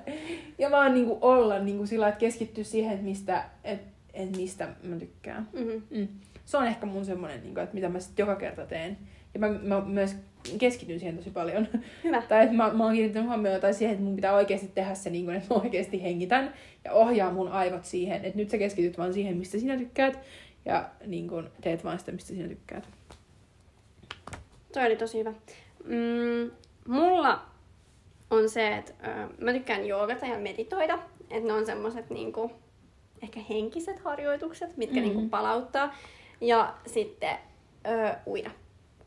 Ja vaan niinku olla niinku sillä, että keskittyä siihen, että mistä, et, et mistä mä tykkään. Mm-hmm. Mm. Se on ehkä mun semmonen, niinku, että mitä mä sit joka kerta teen. Ja mä, mä myös keskityn siihen tosi paljon. Hyvä. tai että mä, mä oon kiinnittänyt huomiota siihen, että mun pitää oikeasti tehdä se niin kuin, että mä oikeasti hengitän ja ohjaa mun aivot siihen, että nyt sä keskityt vaan siihen, mistä sinä tykkäät ja niin kuin, teet vaan sitä, mistä sinä tykkäät. Toi oli tosi hyvä. Mm, mulla on se, että ö, mä tykkään joogata ja meditoida. Että ne on semmoset niinku, ehkä henkiset harjoitukset, mitkä Mhm. mm. niinku palauttaa. Ja sitten ö, uida.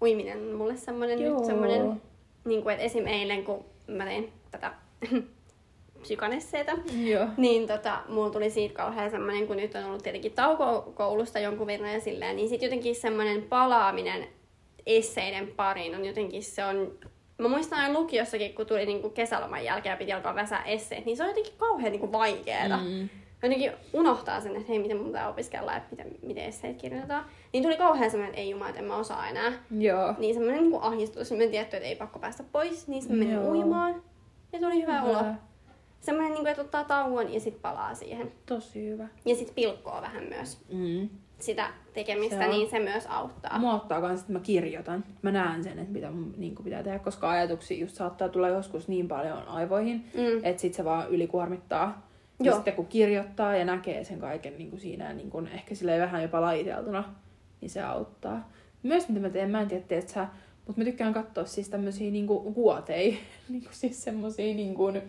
Uiminen on mulle semmonen Joo. nyt semmonen, niinku, että esim. eilen kun mä tein tätä psykanesseitä, Joo. niin tota, mulla tuli siitä kauhean semmoinen, kun nyt on ollut tietenkin tauko koulusta jonkun verran ja silleen, niin sitten jotenkin semmoinen palaaminen esseiden pariin on jotenkin se on... Mä muistan aina lukiossakin, kun tuli niinku kesäloman jälkeen ja piti alkaa väsää esseet, niin se on jotenkin kauhean niinku vaikeeta. Mm. jotenkin unohtaa sen, että hei, miten mun pitää opiskella, että miten, miten esseet kirjoitetaan. Niin tuli kauhean semmoinen, että ei jumala, että en mä osaa enää. Joo. Niin semmoinen niin ahdistus, semmoinen tietty, että ei pakko päästä pois, niin sitten menin Joo. uimaan. Ja tuli hyvä olo. Semmoinen, niin että ottaa tauon ja sitten palaa siihen. Tosi hyvä. Ja sitten pilkkoa vähän myös Mm. sitä tekemistä, Se on. niin se myös auttaa. Mua auttaa kans, että mä kirjoitan. Mä näen sen, että mitä mun niin pitää tehdä, koska ajatuksia just saattaa tulla joskus niin paljon aivoihin, Mm. että sit se vaan ylikuormittaa. Ja Joo. sitten kun kirjoittaa ja näkee sen kaiken niin kuin siinä niin kuin ehkä silleen vähän jopa lajiteltuna, niin se auttaa. Myös mitä mä teen, mä en tiedä, teet sä, mutta mä tykkään katsoa siis tämmösiä niin kuin kuotei, niin kuin siis semmosia niin kuin, ö,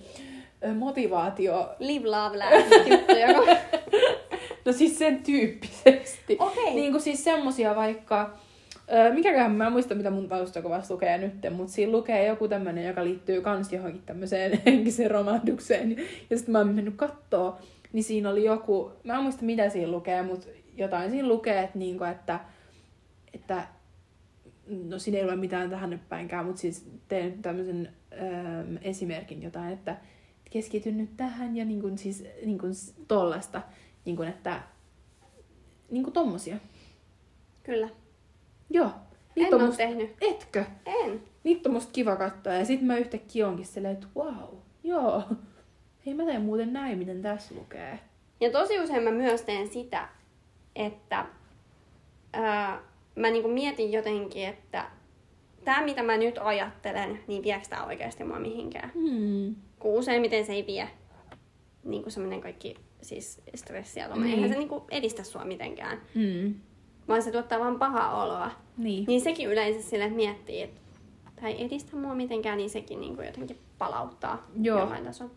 motivaatio... Live, love, laugh. No siis sen tyyppisesti. Okei. Niin kuin siis semmosia vaikka, mikäköhän mä en muista mitä mun taustakuvassa lukee nyt, mutta siinä lukee joku tämmönen, joka liittyy kans johonkin tämmöiseen henkiseen romahdukseen. Ja sitten mä oon mennyt kattoo, niin siinä oli joku, mä en muista mitä siinä lukee, mutta jotain siinä lukee, että, niinku, että, että no siinä ei ole mitään tähän päinkään, mutta siis teen tämmöisen äm, esimerkin jotain, että keskity nyt tähän ja niin kuin, siis niin kuin tollasta, niin kuin, että niin kuin tommosia. Kyllä. Joo. En Niitä on ole tehnyt. etkö? En. Niitä on musta kiva katsoa. Ja sit mä yhtäkkiä onkin silleen, että wow, joo. Hei mä teen muuten näin, miten tässä lukee. Ja tosi usein mä myös teen sitä, että ää, mä niinku mietin jotenkin, että tämä mitä mä nyt ajattelen, niin viekö tää oikeasti mua mihinkään. Hmm. Kun useimmiten se ei vie niin kuin semmoinen kaikki siis stressi ja tommonen. Niin. Eihän se niin kuin edistä sua mitenkään, Hmm. vaan se tuottaa vaan pahaa oloa. Niin. Niin sekin yleensä sille, miettii, että tämä ei edistä mua mitenkään, niin sekin niin kuin jotenkin palauttaa Joo. jollain tasolla.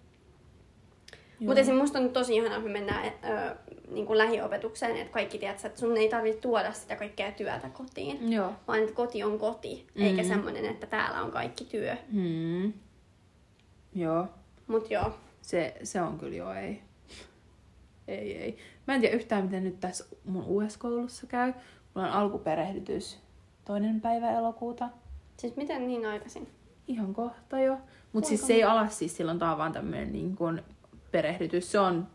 Mutta esim. musta on tosi ihanaa, kun me mennään ö, niin kuin lähiopetukseen, että kaikki tiedät, että sun ei tarvitse tuoda sitä kaikkea työtä kotiin, Joo. vaan että koti on koti, Mm. eikä semmoinen, että täällä on kaikki työ. Hmm. Joo. Mut joo, Se, se on kyllä joo, ei. Ei, ei. Mä en tiedä yhtään, miten nyt tässä mun uudessa koulussa käy. Mulla on alkuperehdytys toinen päivä elokuuta. siis miten niin aikaisin? Ihan kohta jo. Mutta siis se ei ala siis silloin, tää on vaan tämmönen niin kun perehdytys. Se on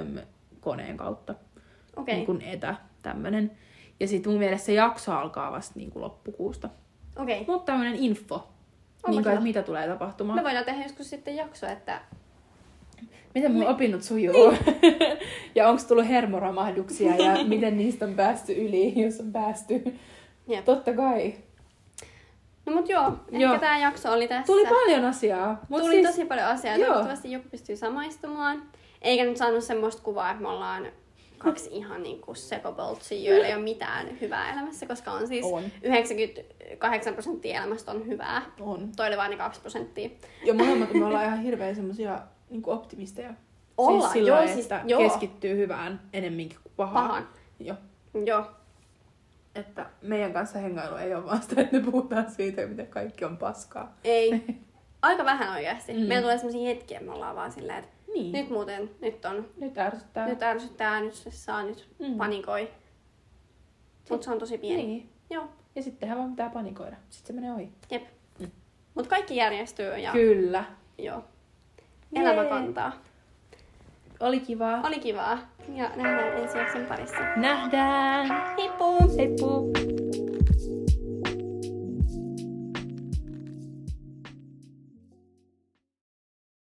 äm, koneen kautta. Okei, Niin kun etä tämmönen. Ja sitten mun mielestä se jakso alkaa vasta niin kuin loppukuusta. okei. Mutta tämmönen info. Niin kuin, mitä tulee tapahtumaan. Me voidaan tehdä joskus sitten jakso, että Miten mun opinnot sujuu? ja onko tullut hermoramahduksia ja miten niistä on päästy yli, jos on päästy? Jep. Totta kai. No mut joo, ehkä Joo. tää jakso oli tässä. Tuli paljon asiaa. Mut Tuli siis, tosi paljon asiaa. Joo. Toivottavasti joku pystyy samaistumaan. Eikä nyt saanut semmoista kuvaa, että me ollaan kaksi ihan niinku sekopoltsia, joilla ei ole mitään hyvää elämässä, koska on siis On. 98 prosenttia elämästä on hyvää. On. Toi oli vain ne 2 prosenttia. Ja molemmat me ollaan ihan hirveän semmosia niin optimisteja. Ollaan, siis sillä joo, lailla, siis- että joo. keskittyy hyvään enemminkin kuin pahaan. Pahan. Joo. Joo. Että meidän kanssa hengailu ei ole vaan sitä, että me puhutaan siitä, miten kaikki on paskaa. Ei. Aika vähän oikeasti. Mm. Meillä tulee semmosia hetkiä, että me ollaan vaan silleen, että Niin. nyt muuten, nyt on, Nyt ärsyttää. nyt ärsyttää, nyt se saa, nyt Mm. panikoi. Mutta se on tosi pieni. Niin. Joo. Ja sittenhän vaan pitää panikoida. Sitten se menee ohi. Jep. Mm. Mut kaikki järjestyy ja Kyllä. joo. Jee. Elämä kantaa. Oli kivaa. Oli kivaa ja nähdään ensi jakson parissa. Nähdään. Heippu! Heippu.